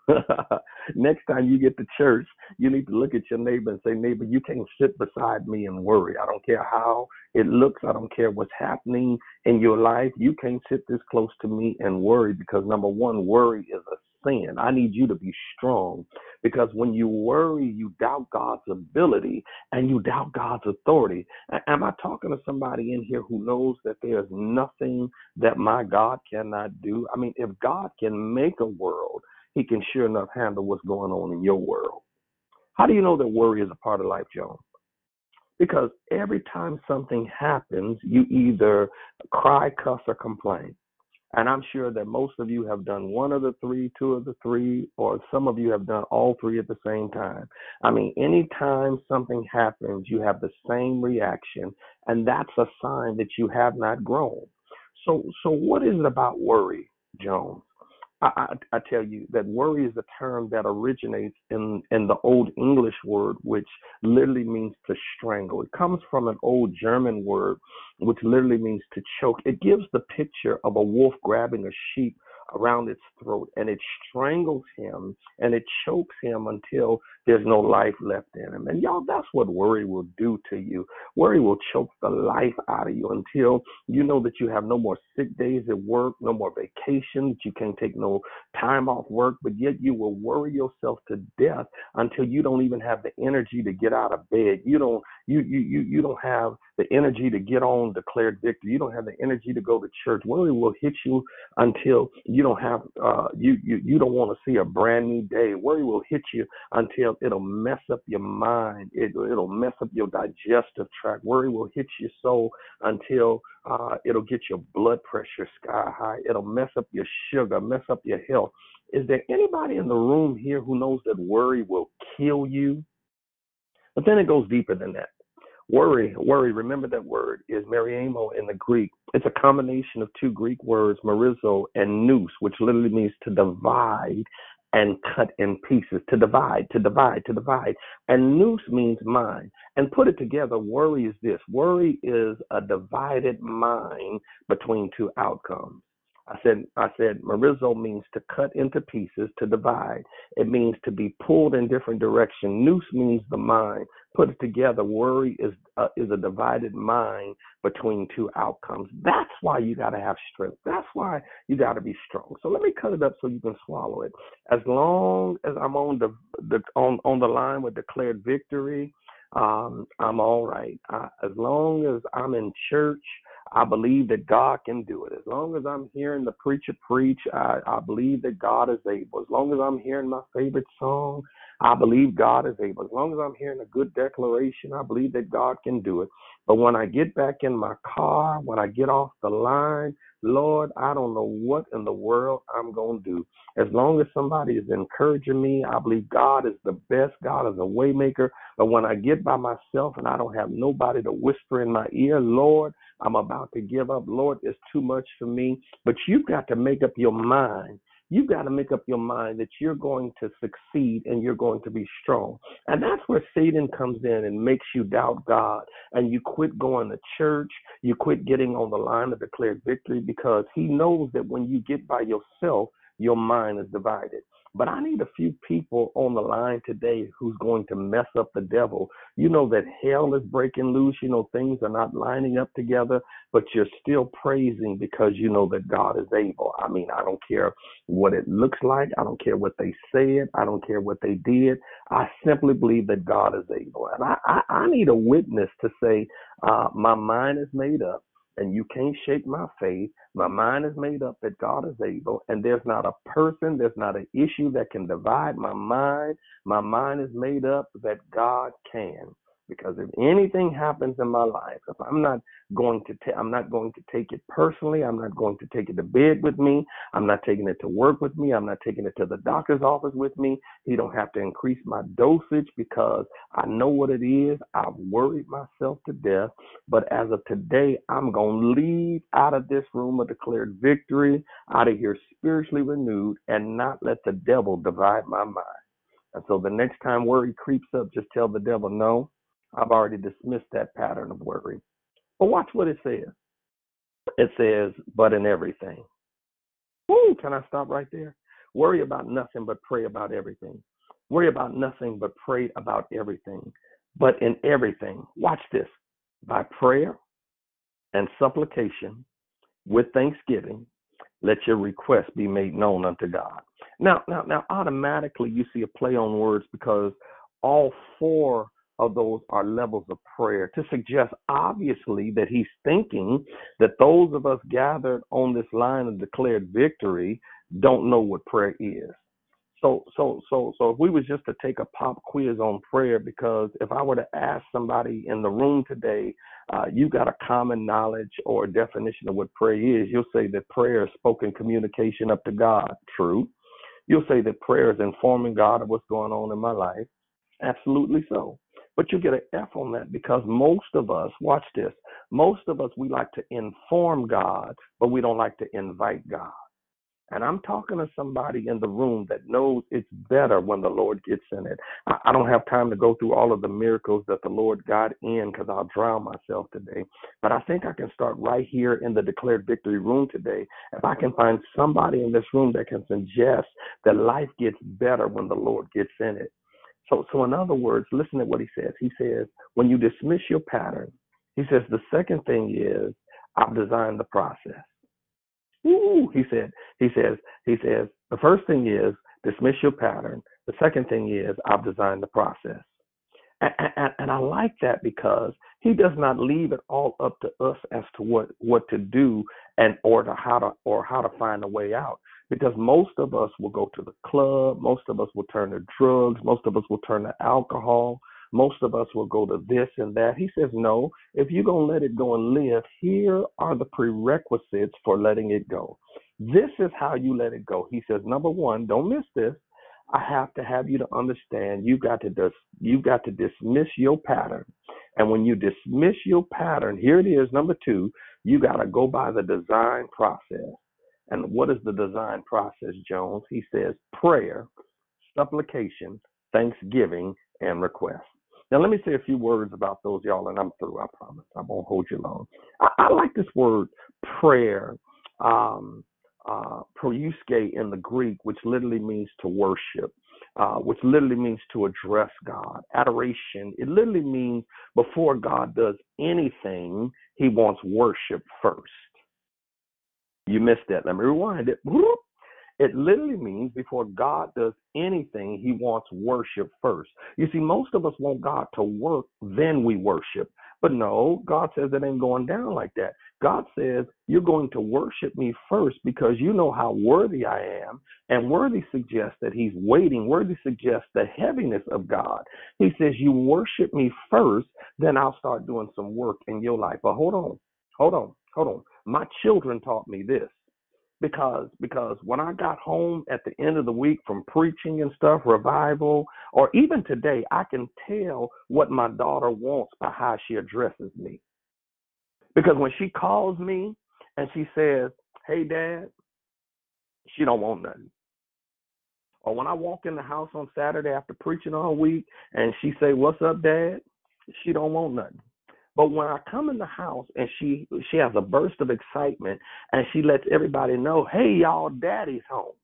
Next time you get to church, you need to look at your neighbor and say, Neighbor, you can't sit beside me and worry. I don't care how it looks. I don't care what's happening in your life. You can't sit this close to me and worry because number one, worry is a sin. I need you to be strong because when you worry, you doubt God's ability and you doubt God's authority. Am I talking to somebody in here who knows that there's nothing that my God cannot do? I mean, if God can make a world, he can sure enough handle what's going on in your world. How do you know that worry is a part of life, Joan? Because every time something happens, you either cry, cuss, or complain. And I'm sure that most of you have done one of the three, two of the three, or some of you have done all three at the same time. I mean, anytime something happens, you have the same reaction, and that's a sign that you have not grown. So, so what is it about worry, Jones? I, I, tell you that worry is a term that originates in, in the Old English word, which literally means to strangle. It comes from an old German word, which literally means to choke. It gives the picture of a wolf grabbing a sheep around its throat and it strangles him and it chokes him until there's no life left in him. And y'all, that's what worry will do to you. Worry will choke the life out of you until you know that you have no more sick days at work, no more vacations, you can't take no time off work, but yet you will worry yourself to death until you don't even have the energy to get out of bed. You don't you you you, you don't have the energy to get on declared victory. You don't have the energy to go to church. Worry will hit you until you don't have uh you you, you don't want to see a brand new day. Worry will hit you until it'll it'll mess up your mind. It it'll mess up your digestive tract. Worry will hit your soul until uh, it'll get your blood pressure sky high. It'll mess up your sugar, mess up your health. Is there anybody in the room here who knows that worry will kill you? But then it goes deeper than that. Worry, worry, remember that word is mariamo in the Greek. It's a combination of two Greek words, merizo and nous, which literally means to divide and cut in pieces, to divide, to divide, to divide. And nous means mind. And put it together, worry is this worry is a divided mind between two outcomes. I said, I said, merizo means to cut into pieces, to divide. It means to be pulled in different direction. Nous means the mind. Put it together, worry is uh, is a divided mind between two outcomes. That's why you got to have strength. That's why you got to be strong. So let me cut it up so you can swallow it. As long as I'm on the, the on on the line with declared victory, um, I'm all right. Uh, as long as I'm in church I believe that God can do it. As long as I'm hearing the preacher preach, I, I believe that God is able. As long as I'm hearing my favorite song, I believe God is able. As long as I'm hearing a good declaration, I believe that God can do it. But when I get back in my car, when I get off the line, Lord, I don't know what in the world I'm going to do. As long as somebody is encouraging me, I believe God is the best. God is a waymaker. But when I get by myself and I don't have nobody to whisper in my ear, Lord, I'm about to give up. Lord, it's too much for me. But you've got to make up your mind. You've got to make up your mind that you're going to succeed and you're going to be strong. And that's where Satan comes in and makes you doubt God. And you quit going to church. You quit getting on the line of declared victory because he knows that when you get by yourself, your mind is divided. But I need a few people on the line today who's going to mess up the devil. You know that hell is breaking loose. You know things are not lining up together, but you're still praising because you know that God is able. I mean, I don't care what it looks like. I don't care what they said. I don't care what they did. I simply believe that God is able. And I, I, I need a witness to say, uh, my mind is made up and you can't shake my faith. My mind is made up that God is able, and there's not a person, there's not an issue that can divide my mind. My mind is made up that God can. Because if anything happens in my life, if I'm not going to, ta- I'm not going to take it personally. I'm not going to take it to bed with me. I'm not taking it to work with me. I'm not taking it to the doctor's office with me. He don't have to increase my dosage because I know what it is. I've worried myself to death. But as of today, I'm going to leave out of this room a declared victory, out of here spiritually renewed, and not let the devil divide my mind. And so the next time worry creeps up, just tell the devil, no, I've already dismissed that pattern of worry. But watch what it says. It says, but in everything. Woo, can I stop right there? Worry about nothing but pray about everything. Worry about nothing but pray about everything. But in everything, watch this by prayer and supplication with thanksgiving, let your request be made known unto God. Now, now, now, automatically you see a play on words because all four of those are levels of prayer to suggest obviously that he's thinking that those of us gathered on this line of declared victory don't know what prayer is. So so so so if we was just to take a pop quiz on prayer, because if I were to ask somebody in the room today, uh, you got a common knowledge or definition of what prayer is, you'll say that prayer is spoken communication up to God. True. You'll say that prayer is informing God of what's going on in my life. Absolutely so. But you get an F on that because most of us, watch this, most of us, we like to inform God, but we don't like to invite God. And I'm talking to somebody in the room that knows it's better when the Lord gets in it. I, I don't have time to go through all of the miracles that the Lord got in because I'll drown myself today. But I think I can start right here in the declared victory room today. If I can find somebody in this room that can suggest that life gets better when the Lord gets in it. So, so in other words, listen to what he says. He says, when you dismiss your pattern, he says the second thing is I've designed the process. Ooh, he said, he says, he says, the first thing is dismiss your pattern. The second thing is I've designed the process. And, and, and, I like that because he does not leave it all up to us as to what what to do and or to how to or how to find a way out. Because most of us will go to the club, most of us will turn to drugs, most of us will turn to alcohol, most of us will go to this and that. He says, No, if you're going to let it go and live, here are the prerequisites for letting it go. This is how you let it go. He says, Number one, don't miss this. I have to have you to understand you got to dis- you got to dismiss your pattern. And when you dismiss your pattern, here it is, number two, you got to go by the design process. And what is the design process, Jones? He says prayer, supplication, thanksgiving, and request. Now, let me say a few words about those, y'all, and I'm through. I promise. I won't hold you long. I, I like this word prayer, um, uh, in the Greek, which literally means to worship. Uh, which literally means to address God. Adoration, it literally means before God does anything, he wants worship first. You missed that. Let me rewind it. It literally means before God does anything, he wants worship first. You see, most of us want God to work, then we worship. But no, God says it ain't going down like that. God says, You're going to worship me first because you know how worthy I am. And worthy suggests that He's waiting. Worthy suggests the heaviness of God. He says, You worship me first, then I'll start doing some work in your life. But hold on, hold on, hold on. My children taught me this because because when I got home at the end of the week from preaching and stuff, revival, or even today, I can tell what my daughter wants by how she addresses me. Because when she calls me and she says, "Hey, Dad," she don't want nothing. Or when I walk in the house on Saturday after preaching all week and she say, "What's up, Dad?" she don't want nothing. But when I come in the house and she she has a burst of excitement and she lets everybody know, hey y'all, daddy's home.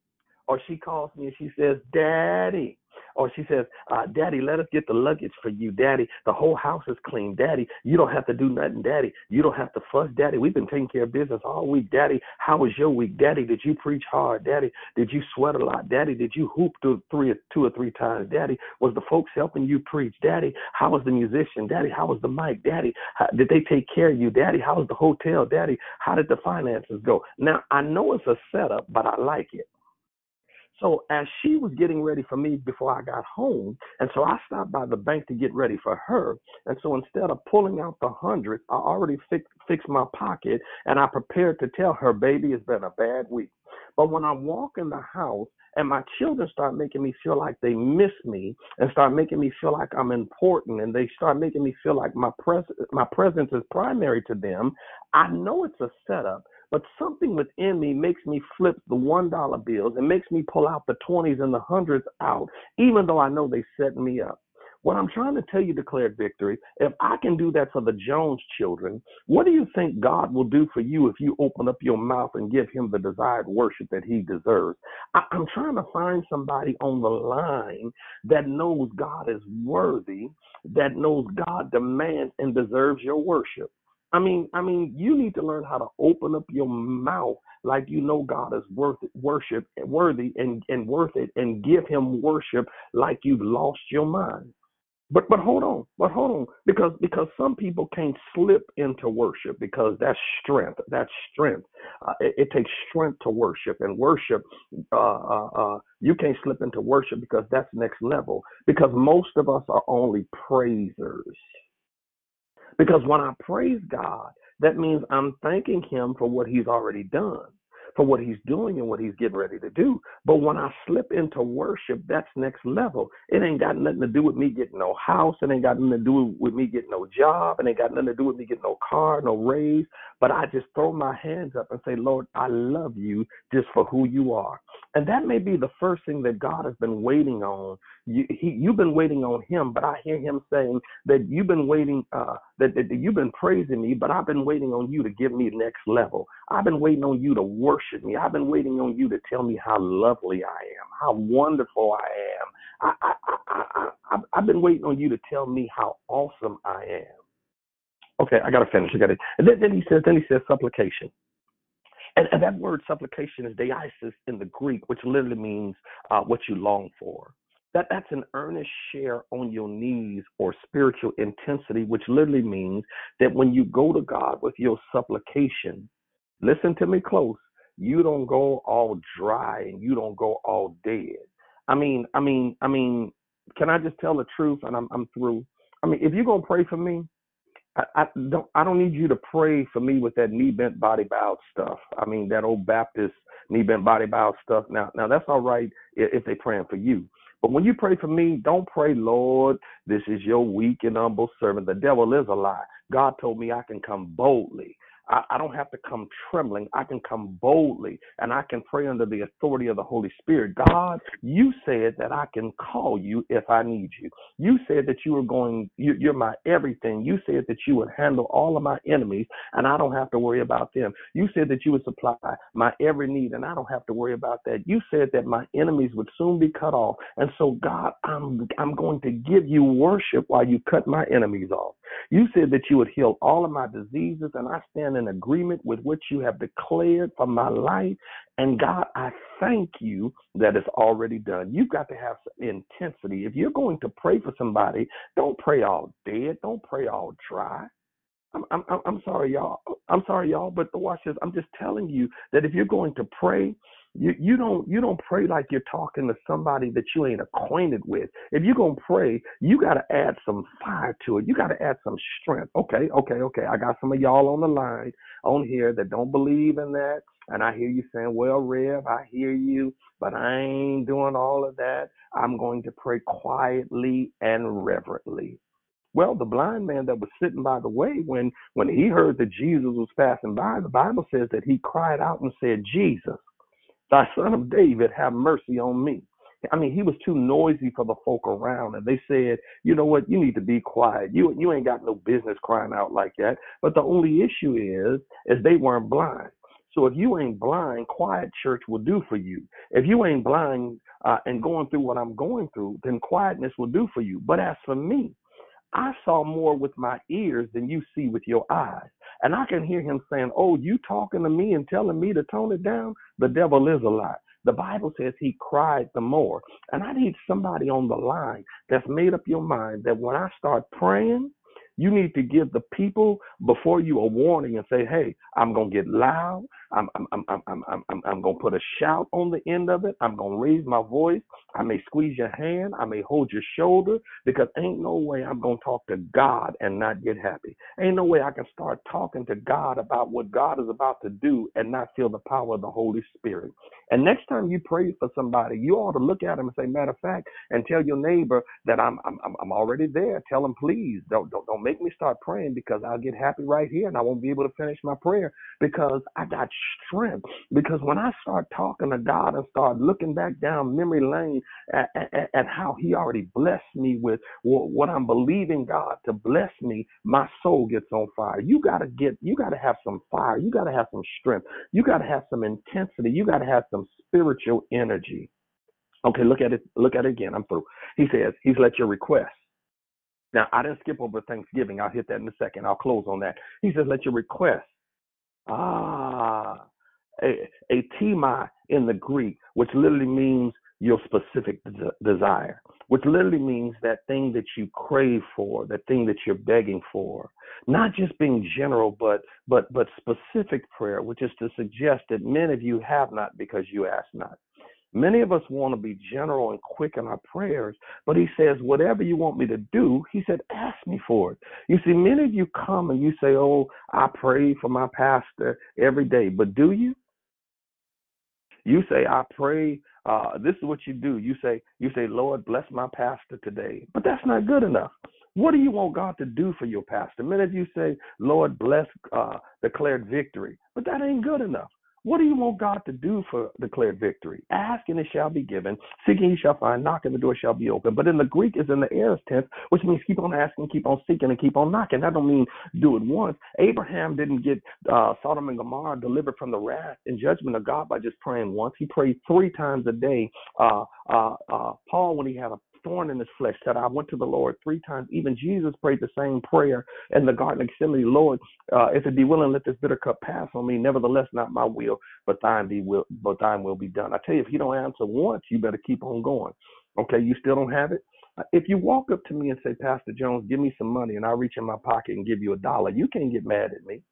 Or she calls me and she says, Daddy. Or she says, uh, Daddy, let us get the luggage for you. Daddy, the whole house is clean. Daddy, you don't have to do nothing. Daddy, you don't have to fuss. Daddy, we've been taking care of business all week. Daddy, how was your week? Daddy, did you preach hard? Daddy, did you sweat a lot? Daddy, did you hoop two, three, two or three times? Daddy, was the folks helping you preach? Daddy, how was the musician? Daddy, how was the mic? Daddy, how, did they take care of you? Daddy, how was the hotel? Daddy, how did the finances go? Now, I know it's a setup, but I like it. So as she was getting ready for me before I got home, and so I stopped by the bank to get ready for her. And so instead of pulling out the hundred, I already fix, fixed my pocket and I prepared to tell her, baby, it's been a bad week. But when I walk in the house and my children start making me feel like they miss me and start making me feel like I'm important and they start making me feel like my pres- my presence is primary to them, I know it's a setup but something within me makes me flip the one dollar bills and makes me pull out the twenties and the hundreds out, even though I know they set me up. What I'm trying to tell you, declared victory, if I can do that for the Jones children, what do you think God will do for you if you open up your mouth and give him the desired worship that he deserves? I, I'm trying to find somebody on the line that knows God is worthy, that knows God demands and deserves your worship. I mean, I mean, you need to learn how to open up your mouth like you know God is worth it, worship worthy and, and worth it and give him worship like you've lost your mind. But but hold on, but hold on, because because some people can't slip into worship because that's strength. That's strength. Uh, it, it takes strength to worship, and worship. Uh, uh, uh, you can't slip into worship because that's next level. Because most of us are only praisers. Because when I praise God, that means I'm thanking Him for what He's already done, for what He's doing and what He's getting ready to do. But when I slip into worship, that's next level. It ain't got nothing to do with me getting no house. It ain't got nothing to do with me getting no job. It ain't got nothing to do with me getting no car, no raise. But I just throw my hands up and say, Lord, I love you just for who you are. And that may be the first thing that God has been waiting on. You, he, you've been waiting on Him, but I hear Him saying that you've been waiting, uh, that, that you've been praising me, but I've been waiting on you to give me the next level. I've been waiting on you to worship me. I've been waiting on you to tell me how lovely I am, how wonderful I am. I, I, I, I, I, I've been waiting on you to tell me how awesome I am. Okay, I gotta finish. I got it. And then, then he says, then he says supplication. And, and that word supplication is deesis in the Greek, which literally means uh, what you long for. That that's an earnest share on your knees or spiritual intensity, which literally means that when you go to God with your supplication, listen to me close. you don't go all dry and you don't go all dead. I mean, I mean, I mean, can I just tell the truth and I'm I'm through? I mean, if you're gonna pray for me, I, I don't I don't need you to pray for me with that knee bent body bowed stuff. I mean that old Baptist knee bent body bowed stuff. Now now that's all right if, if they praying for you. But when you pray for me, don't pray, Lord, this is your weak and humble servant. The devil is a lie. God told me I can come boldly. I, I don't have to come trembling. I can come boldly and I can pray under the authority of the Holy Spirit. God, you said that I can call you if I need you. You said that you were going, you, you're my everything. You said that you would handle all of my enemies and I don't have to worry about them. You said that you would supply my every need and I don't have to worry about that. You said that my enemies would soon be cut off. And so, God, I'm, I'm going to give you worship while you cut my enemies off. You said that you would heal all of my diseases, and I stand in agreement with what you have declared for my life. And God, I thank you that it's already done. You've got to have some intensity. If you're going to pray for somebody, don't pray all dead, don't pray all dry. I'm, I'm, I'm sorry, y'all. I'm sorry, y'all, but the watch this. I'm just telling you that if you're going to pray, you, you don't you don't pray like you're talking to somebody that you ain't acquainted with. If you're gonna pray, you gotta add some fire to it. You gotta add some strength. Okay, okay, okay. I got some of y'all on the line on here that don't believe in that. And I hear you saying, Well, Rev, I hear you, but I ain't doing all of that. I'm going to pray quietly and reverently. Well, the blind man that was sitting by the way, when when he heard that Jesus was passing by, the Bible says that he cried out and said, Jesus, thy son of David, have mercy on me. I mean, he was too noisy for the folk around, and they said, "You know what? You need to be quiet. You you ain't got no business crying out like that." But the only issue is, is they weren't blind. So if you ain't blind, quiet church will do for you. If you ain't blind uh, and going through what I'm going through, then quietness will do for you. But as for me, I saw more with my ears than you see with your eyes. And I can hear him saying, Oh, you talking to me and telling me to tone it down? The devil is a lie. The Bible says he cried the more. And I need somebody on the line that's made up your mind that when I start praying, you need to give the people before you a warning and say, "Hey, I'm gonna get loud. I'm I'm I'm I'm I'm I'm, I'm gonna put a shout on the end of it. I'm gonna raise my voice. I may squeeze your hand. I may hold your shoulder because ain't no way I'm gonna talk to God and not get happy. Ain't no way I can start talking to God about what God is about to do and not feel the power of the Holy Spirit. And next time you pray for somebody, you ought to look at them and say, matter of fact, and tell your neighbor that I'm I'm I'm already there. Tell them, please don't don't don't make me start praying because I'll get happy right here and I won't be able to finish my prayer because I got strength. Because when I start talking to God and start looking back down memory lane at, at, at how He already blessed me with what I'm believing God to bless me, my soul gets on fire. You gotta get, you gotta have some fire. You gotta have some strength. You gotta have some intensity. You gotta have some spiritual energy. Okay, look at it. Look at it again. I'm through. He says, He's let your request. Now, I didn't skip over Thanksgiving. I'll hit that in a second. I'll close on that. He says, let your request. Ah, a, a timai in the Greek, which literally means your specific desire, which literally means that thing that you crave for, that thing that you're begging for. Not just being general, but but but specific prayer, which is to suggest that many of you have not because you ask not. Many of us want to be general and quick in our prayers, but he says, whatever you want me to do, he said, ask me for it. You see, many of you come and you say, oh, I pray for my pastor every day, but do you? You say, I pray. Uh, this is what you do. You say, you say, Lord, bless my pastor today. But that's not good enough. What do you want God to do for your pastor? Many of you say, Lord, bless uh, declared victory. But that ain't good enough. What do you want God to do for declared victory? Ask and it shall be given. Seeking you shall find. Knocking the door shall be open. But in the Greek is in the aorist tense, which means keep on asking, keep on seeking, and keep on knocking. That don't mean do it once. Abraham didn't get uh, Sodom and Gomorrah delivered from the wrath and judgment of God by just praying once. He prayed three times a day. Uh, uh, uh Paul, when he had a thorn in his flesh said, I went to the Lord three times. Even Jesus prayed the same prayer in the Garden of Gethsemane. Lord, uh, if it be willing, let this bitter cup pass on me. Nevertheless, not my will, but thine be will, but thine will be done. I tell you, if you don't answer once, you better keep on going. Okay, you still don't have it? Uh, if you walk up to me and say, Pastor Jones, give me some money, and I reach in my pocket and give you a dollar, you can't get mad at me.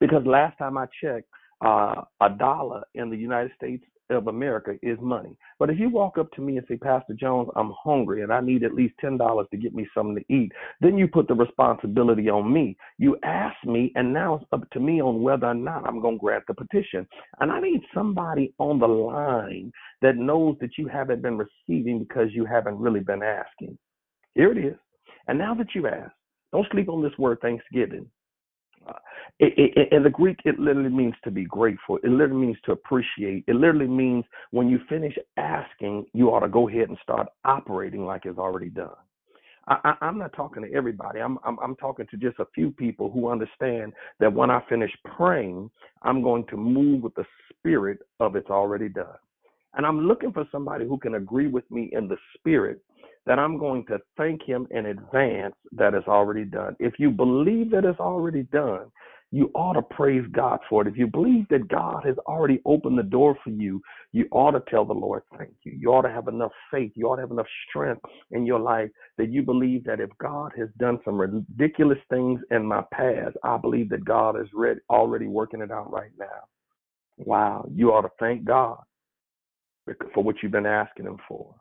Because last time I checked, uh, a dollar in the United States of America is money. But if you walk up to me and say, Pastor Jones, I'm hungry and I need at least ten dollars to get me something to eat, then you put the responsibility on me. You ask me, and now it's up to me on whether or not I'm going to grant the petition. And I need somebody on the line that knows that you haven't been receiving because you haven't really been asking. Here it is. And now that you ask, don't sleep on this word Thanksgiving. In the Greek, it literally means to be grateful. It literally means to appreciate. It literally means when you finish asking, you ought to go ahead and start operating like it's already done. I, I, I'm not talking to everybody. I'm, I'm I'm talking to just a few people who understand that when I finish praying, I'm going to move with the spirit of it's already done. And I'm looking for somebody who can agree with me in the spirit that I'm going to thank him in advance that it's already done. If you believe that it's already done, you ought to praise God for it. If you believe that God has already opened the door for you, you ought to tell the Lord thank you. You ought to have enough faith. You ought to have enough strength in your life that you believe that if God has done some ridiculous things in my past, I believe that God is ready, already working it out right now. Wow. You ought to thank God for what you've been asking Him for.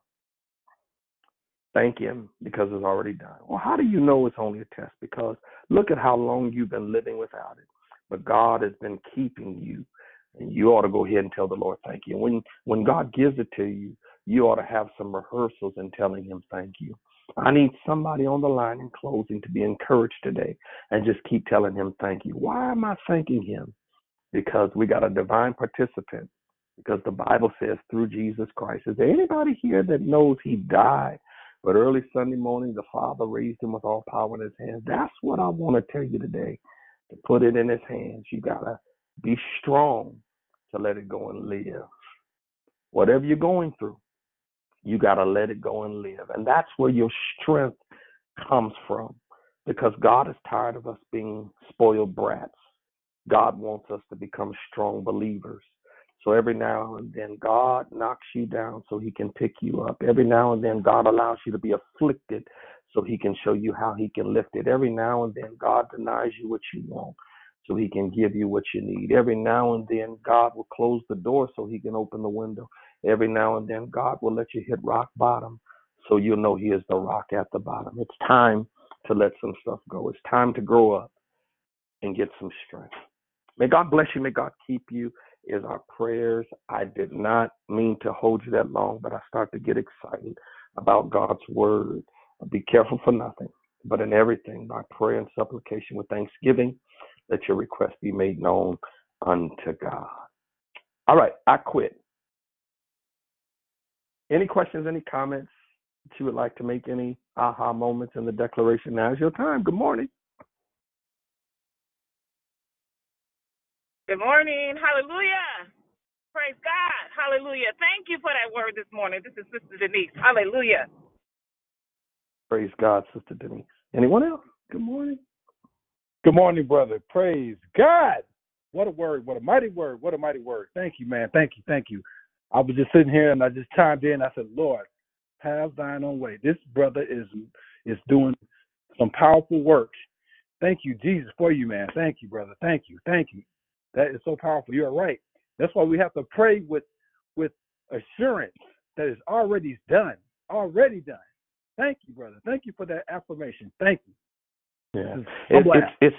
Thank Him because it's already done. Well, how do you know it's only a test? Because look at how long you've been living without it. But God has been keeping you. And you ought to go ahead and tell the Lord thank you. When when God gives it to you, you ought to have some rehearsals in telling him thank you. I need somebody on the line in closing to be encouraged today and just keep telling him thank you. Why am I thanking him? Because we got a divine participant. Because the Bible says through Jesus Christ. Is there anybody here that knows he died but early Sunday morning, the Father raised him with all power in his hands. That's what I want to tell you today. To put it in his hands, you got to be strong to let it go and live. Whatever you're going through, you got to let it go and live. And that's where your strength comes from because God is tired of us being spoiled brats. God wants us to become strong believers. So every now and then, God knocks you down so he can pick you up. Every now and then, God allows you to be afflicted so he can show you how he can lift it. Every now and then, God denies you what you want so he can give you what you need. Every now and then, God will close the door so he can open the window. Every now and then, God will let you hit rock bottom so you'll know he is the rock at the bottom. It's time to let some stuff go. It's time to grow up and get some strength. May God bless you. May God keep you is our prayers. I did not mean to hold you that long, but I start to get excited about God's word. Be careful for nothing, but in everything, by prayer and supplication with thanksgiving, let your request be made known unto God. All right, I quit. Any questions, any comments that you would like to make, any aha moments in the declaration? Now is your time. Good morning. Good morning. Hallelujah. Praise God. Hallelujah. Thank you for that word this morning. This is Sister Denise. Hallelujah. Praise God, Sister Denise. Anyone else? Good morning. Good morning, brother. Praise God. What a word. What a mighty word. What a mighty word. Thank you, man. Thank you. Thank you. I was just sitting here and I just chimed in. I said, Lord, have thine own way. This brother is is doing some powerful work. Thank you, Jesus, for you, man. Thank you, brother. Thank you. Thank you. That is so powerful. You're right. That's why we have to pray with with assurance that it's already done. Already done. Thank you, brother. Thank you for that affirmation. Thank you. Yeah. It, it's it's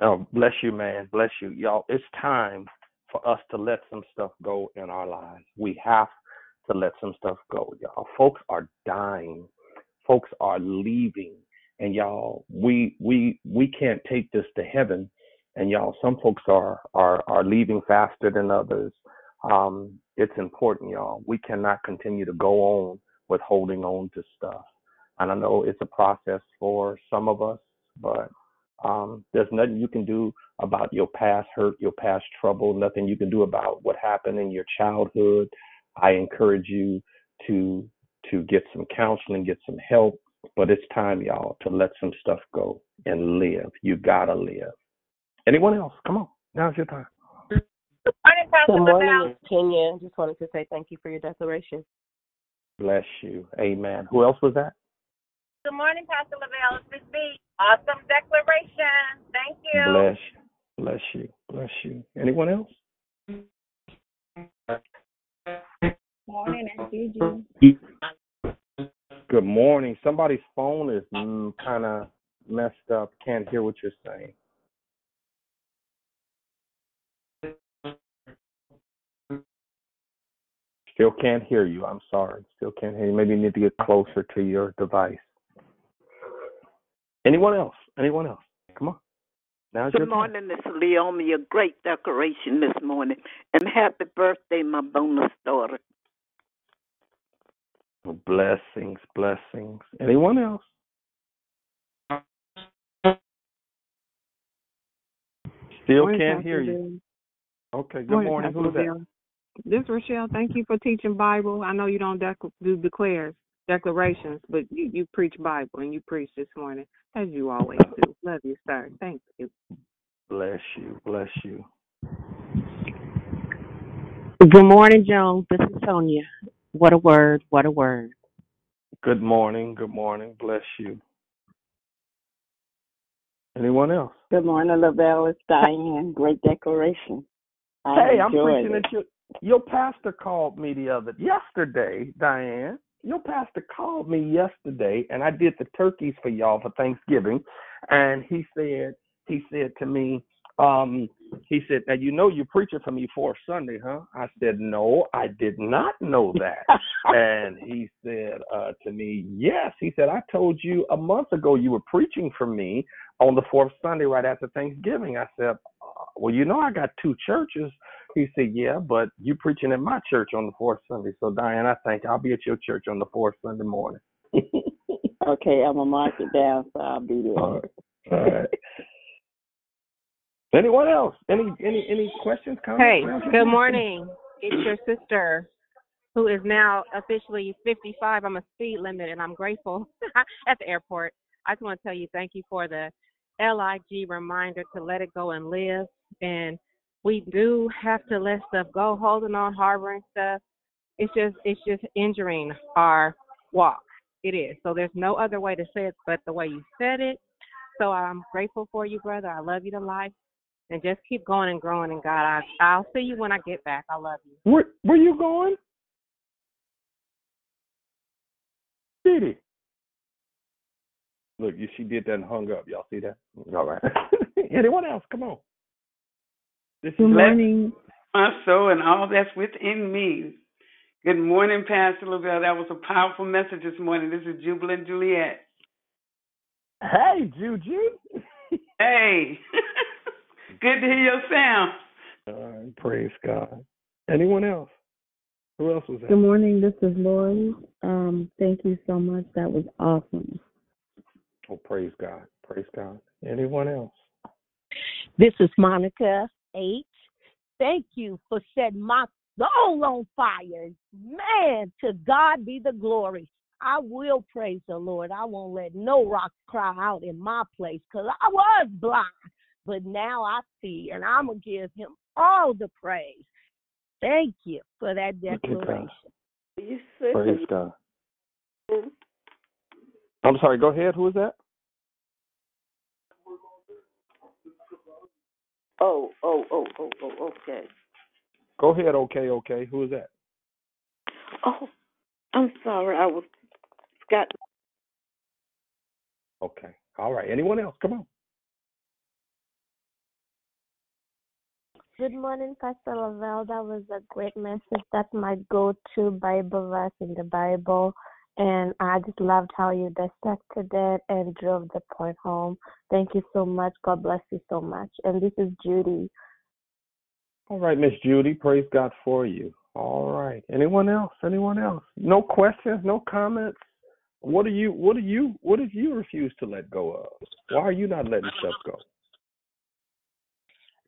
oh bless you, man. Bless you. Y'all, it's time for us to let some stuff go in our lives. We have to let some stuff go, y'all. Folks are dying. Folks are leaving. And y'all, we we we can't take this to heaven and y'all some folks are are are leaving faster than others. Um it's important y'all. We cannot continue to go on with holding on to stuff. And i know it's a process for some of us but um there's nothing you can do about your past hurt your past trouble. Nothing you can do about what happened in your childhood. I encourage you to to get some counseling get some help but it's time y'all to let some stuff go and live. You gotta live Anyone else? Come on. Now's your time. Morning, Good morning, Kenya. Just wanted to say thank you for your declaration. Bless you. Amen. Who else was that? Good morning, Pastor Lavelle. It's Miss B. Awesome declaration. Thank you. Bless you. Bless you. Bless you. Anyone else? Morning, Gigi. Good morning. Somebody's phone is mm, kind of messed up. Can't hear what you're saying. Still can't hear you. I'm sorry. Still can't hear you. Maybe you need to get closer to your device. Anyone else? Anyone else? Come on. Now's your Good time. morning, Miss Leomi. A great decoration this morning. And happy birthday, my bonus daughter. Blessings, blessings. Anyone else? Still Morning, can't Pastor hear you. Bill. Okay, good Morning, morning. Pastor Who's that? Bill. This is Rochelle. Thank you for teaching Bible. I know you don't dec- do declares, declarations, but you, you preach Bible and you preach this morning, as you always do. Love you, sir. Thank you. Bless you, bless you. Good morning, Joan. This is Sonia. What a word. What a word. Good morning, good morning. Bless you. Anyone else? Good morning, Lavelle. It's Diane. Great declaration. I hey, I'm enjoyed preaching it. at your your pastor called me the other yesterday, Diane. Your pastor called me yesterday and I did the turkeys for y'all for Thanksgiving and he said he said to me, um, he said, Now you know you're preaching for me for Sunday, huh? I said, No, I did not know that. and he said uh to me, Yes. He said, I told you a month ago you were preaching for me on the fourth Sunday right after Thanksgiving. I said, uh, Well, you know I got two churches. He said, Yeah, but you preaching at my church on the fourth Sunday. So Diane, I think I'll be at your church on the fourth Sunday morning. Okay, I'm gonna mark it down so I'll be there. All right. All right. Anyone else? Any any any questions, comments? Hey, Ma'am? good morning. It's your sister who is now officially 55. I'm a speed limit, and I'm grateful at the airport. I just want to tell you thank you for the LIG reminder to let it go and live. And we do have to let stuff go, holding on, harboring stuff. It's just it's just injuring our walk. It is. So there's no other way to say it but the way you said it. So I'm grateful for you, brother. I love you to life. And just keep going and growing And God. I, I'll see you when I get back. I love you. Where where you going? He? Look, you, she did that and hung up. Y'all see that? All right. Anyone else? Come on. This is Good Les- morning. My soul and all that's within me. Good morning, Pastor Lavelle. That was a powerful message this morning. This is Jubilant Juliet. Hey, Juju. Hey. Good to hear your sound. All right, praise God. Anyone else? Who else was that? Good morning. This is Lori. Um, thank you so much. That was awesome. Oh, praise God. Praise God. Anyone else? This is Monica H. Thank you for setting my soul on fire. Man, to God be the glory. I will praise the Lord. I won't let no rock cry out in my place because I was blind, but now I see, and I'm going to give him all the praise. Thank you for that Look declaration. You Praise God. I'm sorry. Go ahead. Who is that? Oh, oh, oh, oh, oh, okay. Go ahead. Okay, okay. Who is that? Oh, I'm sorry. I was got Okay. All right. Anyone else? Come on. Good morning, Pastor Lavelle. That was a great message. That's my go-to Bible verse in the Bible. And I just loved how you dissected it and drove the point home. Thank you so much. God bless you so much. And this is Judy. All right, Miss Judy. Praise God for you. All right. Anyone else? Anyone else? No questions? No comments? What do you? What do you? What did you refuse to let go of? Why are you not letting stuff go?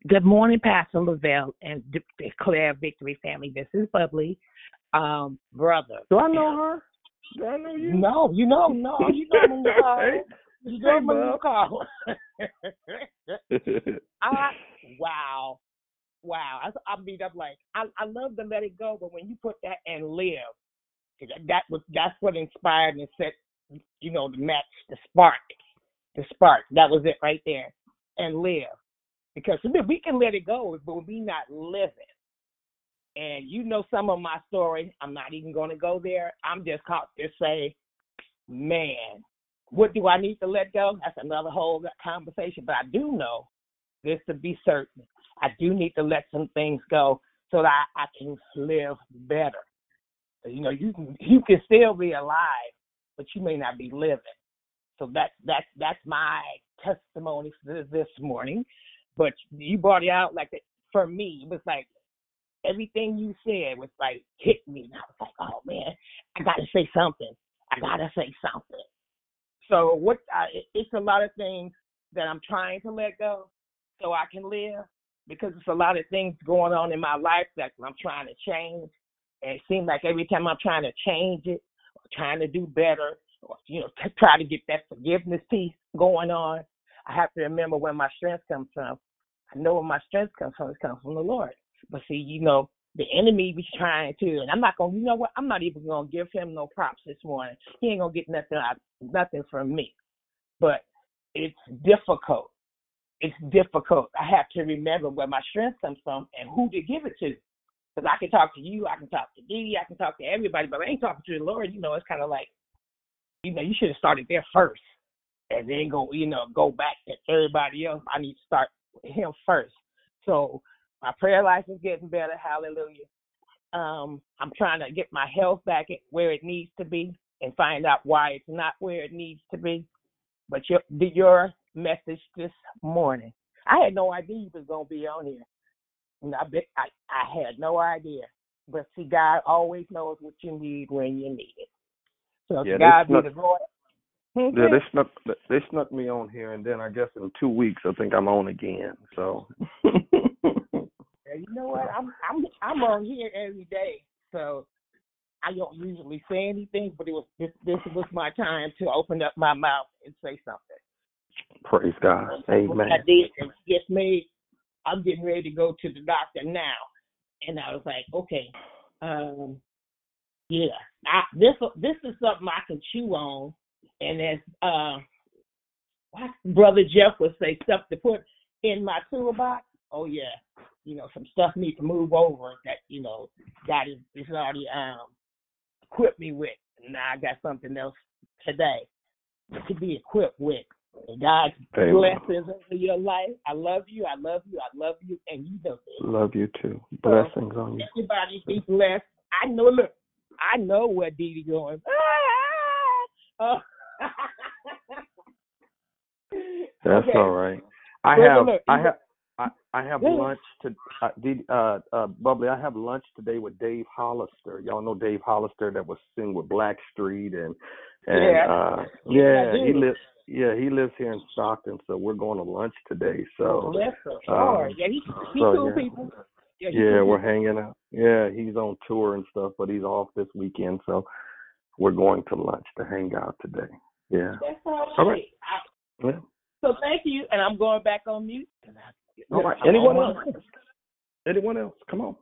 Good morning, Pastor Lavelle and De- Declare Victory family. This is Bubbly, um, brother. Do I know her? Do I know you? No, you know, no, you know me, Nicole. You know me, Nicole. I wow, wow. I, I mean, I'm like, I, I love to let it go, but when you put that and live, that, that was that's what inspired and set, you know, the match, the spark, the spark. That was it right there, and live. Because we we can let it go, but we not living. And you know some of my story. I'm not even going to go there. I'm just caught to say, man, what do I need to let go? That's another whole conversation. But I do know this to be certain. I do need to let some things go so that I, can live better. You know, you can you can still be alive, but you may not be living. So that's that's that's my testimony for this morning. But you brought it out like for me, it was like everything you said was like hit me. And I was like, oh man, I gotta say something. I gotta say something. So what? I, it's a lot of things that I'm trying to let go so I can live because it's a lot of things going on in my life that I'm trying to change. And it seems like every time I'm trying to change it, or trying to do better, or you know, to try to get that forgiveness piece going on, I have to remember where my strength comes from. I know where my strength comes from. It comes from the Lord. But see, you know, the enemy was trying to, and I'm not gonna, you know what? I'm not even gonna give him no props this morning. He ain't gonna get nothing, out, nothing from me. But it's difficult. It's difficult. I have to remember where my strength comes from and who to give it to. Because I can talk to you, I can talk to Dee, I can talk to everybody, but I ain't talking to the Lord. You know, it's kind of like, you know, you should have started there first, and then go, you know, go back to everybody else. I need to start him first. So my prayer life is getting better. Hallelujah. Um, I'm trying to get my health back at where it needs to be and find out why it's not where it needs to be. But your your message this morning, I had no idea you was gonna be on here. And I bet I, I had no idea. But see, God always knows what you need when you need it. So Yeah, God be snuck- the glory. Yeah, they snuck they snuck me on here, and then I guess in two weeks I think I'm on again. So Yeah, you know what? I'm I'm I'm on here every day, so I don't usually say anything, but it was this this was my time to open up my mouth and say something. praise God, What Amen. I did and just made. I'm getting ready to go to the doctor now, and I was like, okay, um, yeah, I, this this is something I can chew on, and as uh, what brother Jeff would say, stuff to put in my toolbox. Oh yeah, you know, some stuff needs to move over that you know God is, is already um equipped me with. And now I got something else today to be equipped with. And God's Amen. blessings over your life. I love you. I love you. I love you. And you know this. Love you too. Blessings on you. Everybody be blessed. I know. Look, I know where Dee Dee going. Oh. That's Okay. all right. I have look, I have I, I have Really? lunch to uh, uh uh bubbly. I have lunch today with Dave Hollister. Y'all know Dave Hollister that was sing with Blackstreet and and Yeah. uh Yeah, yeah he lives yeah he lives here in Stockton. So we're going to lunch today. So the um, Yeah, he, he so, cool yeah. people. Yeah, Yeah, we're hanging out. Yeah, he's on tour and stuff, but he's off this weekend, so we're going to lunch to hang out today. Yeah. That's all right. All right. I- Yeah. so thank you, and I'm going back on mute. All right. I'm Anyone else? my. Anyone else? Come on.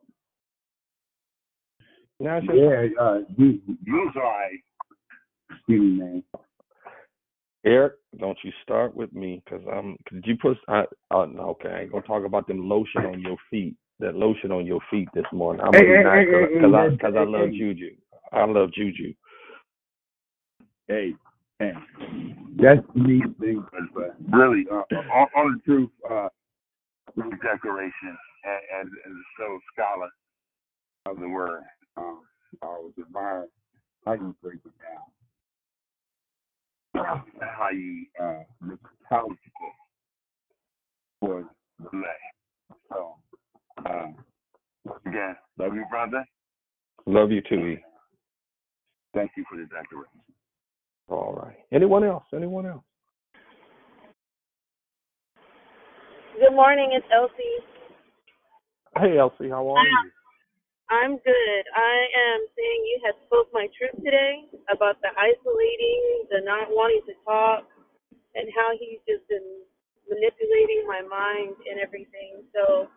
Now it's your Yeah, uh, you, you sorry. Excuse me, man. Eric, don't you start with me because I'm. Did you put? I, uh, no, okay, I ain't gonna talk about them lotion on your feet. That lotion on your feet this morning. I'm Hey, gonna be hey, nice hey, hey, because I hey, because I love hey. Juju. I love Juju. Hey, hey, that's the neat thing, but, but really, uh, on, on the truth, uh, declaration and, and, and so scholar of the word, um, I was admiring how you break it down, how you uh, make it palatable for the lay. So, uh, again, love you, brother. Love you too. E. Thank you for the declaration. All right. Anyone else? Anyone else? Good morning, it's Elsie. Hey, Elsie, how are you? I'm good. I am saying you had spoke my truth today about the isolating, the not wanting to talk, and how he's just been manipulating my mind and everything. So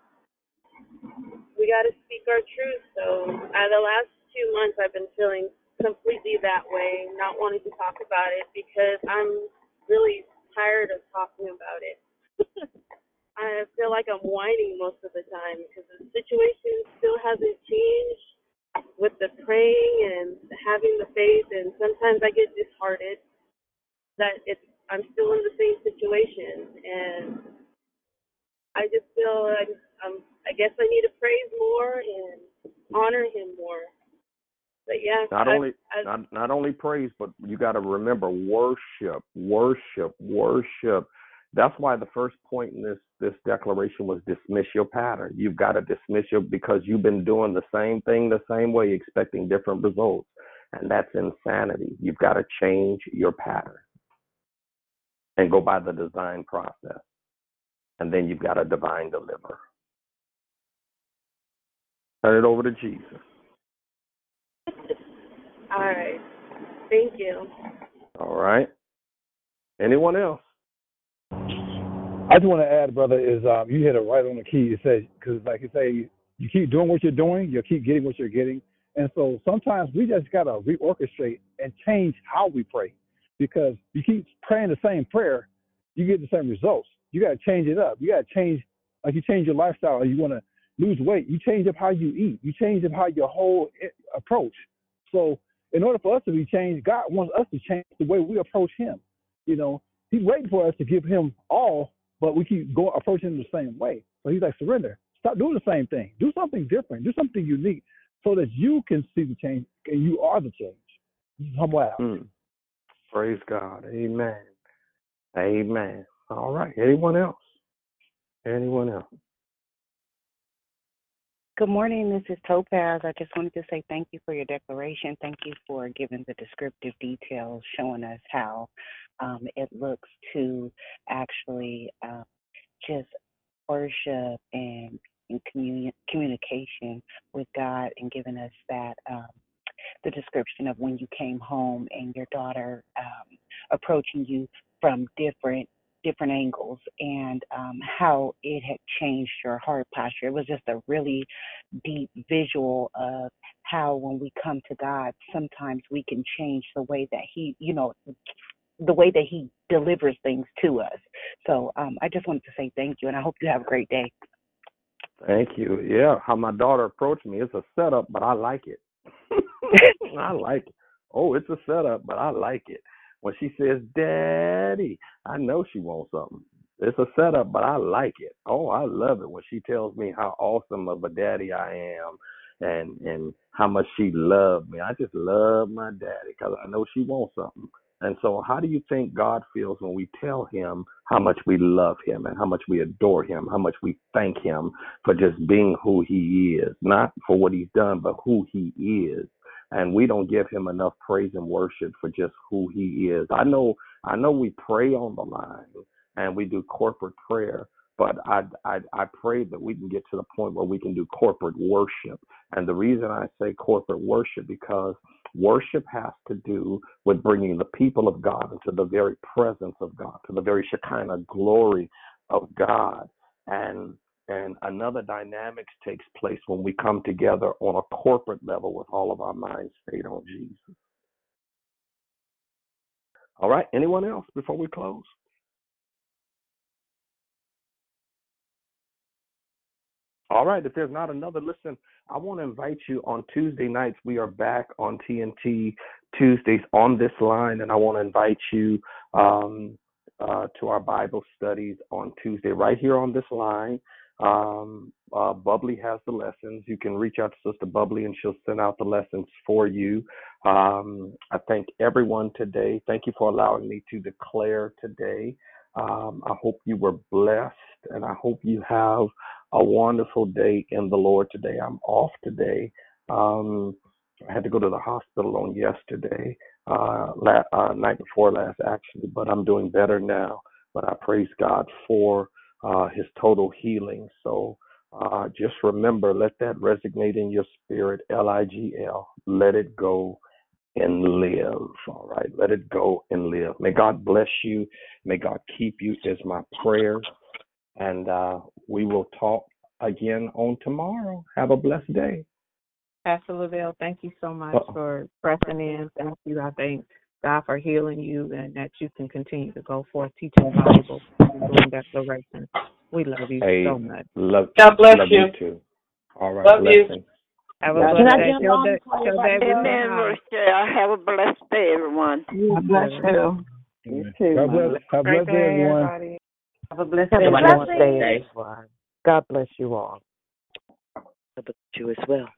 we got to speak our truth. So uh, the last two months, I've been feeling completely that way, not wanting to talk about it because I'm really tired of talking about it. I feel like I'm whining most of the time because the situation still hasn't changed with the praying and having the faith, and sometimes I get disheartened that it's I'm still in the same situation, and I just feel like I'm. I guess I need to praise more and honor Him more. But yeah, Not I, only I, not not only praise, but you got to remember worship, worship, worship. That's why the first point in this this declaration was dismiss your pattern. You've got to dismiss your because you've been doing the same thing the same way, expecting different results, and that's insanity. You've got to change your pattern and go by the design process, and then you've got a divine deliver. Turn it over to Jesus. all right. Thank you. All right. Anyone else? I just want to add, brother, is um, you hit it right on the key. You said because, like you say, you keep doing what you're doing, you'll keep getting what you're getting, and so sometimes we just gotta reorchestrate and change how we pray, because you keep praying the same prayer, you get the same results. You gotta change it up. You gotta change, like you change your lifestyle. You want to lose weight, you change up how you eat. You change up how your whole i- approach. So, in order for us to be changed, God wants us to change the way we approach Him. You know, He's waiting for us to give Him all, but we keep going approaching Him the same way. So He's like, surrender. Stop doing the same thing. Do something different. Do something unique, so that you can see the change and you are the change. This is humble out. Hmm. Praise God. Amen. Amen. All right. Anyone else? Anyone else? Good morning. This is Topaz. I just wanted to say thank you for your declaration. Thank you for giving the descriptive details, showing us how um, it looks to actually uh, just worship and, and communication with God, and giving us that um, the description of when you came home and your daughter um, approaching you from different different angles and um, how it had changed your heart posture. It was just a really deep visual of how when we come to God, sometimes we can change the way that He, you know, the way that He delivers things to us. So um, I just wanted to say thank you, and I hope you have a great day. Thank you. Yeah, how my daughter approached me. It's a setup, but I like it. I like it. Oh, it's a setup, but I like it. When she says, Daddy, I know she wants something. It's a setup, but I like it. Oh, I love it when she tells me how awesome of a daddy I am and and how much she loved me. I just love my daddy because I know she wants something. And so, how do you think God feels when we tell him how much we love him and how much we adore him, how much we thank him for just being who he is, not for what he's done, but who he is? And we don't give him enough praise and worship for just who he is. I know, I know, we pray on the line and we do corporate prayer, but I, I, I pray that we can get to the point where we can do corporate worship. And the reason I say corporate worship because worship has to do with bringing the people of God into the very presence of God, to the very Shekinah glory of God. And and another dynamics takes place when we come together on a corporate level with all of our minds stayed on Jesus. All right. Anyone else before we close? All right. If there's not another, listen, I want to invite you on Tuesday nights. We are back on TNT Tuesdays on this line, and I want to invite you um, uh, to our Bible studies on Tuesday right here on this line. Um, uh, Bubbly has the lessons. You can reach out to Sister Bubbly, and she'll send out the lessons for you. Um, I thank everyone today. Thank you for allowing me to declare today. Um, I hope you were blessed, and I hope you have a wonderful day in the Lord today. I'm off today. Um, I had to go to the hospital on yesterday, uh, la- uh, night before last actually, but I'm doing better now. But I praise God for uh, His total healing. So uh, just remember, let that resonate in your spirit. L I G L. Let it go and live. All right, let it go and live. May God bless you. May God keep you. Is my prayer. And uh, we will talk again on tomorrow. Have a blessed day. Pastor Lavelle, thank you so much Uh-oh. for pressing in. Thank you. I thank God for healing you and that you can continue to go forth teaching the Bible and doing declaration. We love you hey, so much. Love, God bless love you. you too. All right. Love blessing. you. Have a blessed day. Amen, Rochelle. Have a blessed day, everyone. God bless you. you too. God bless, God bless day, everyone. Everybody. Have a blessed Have day. A blessed day. God bless you all. God bless you as well.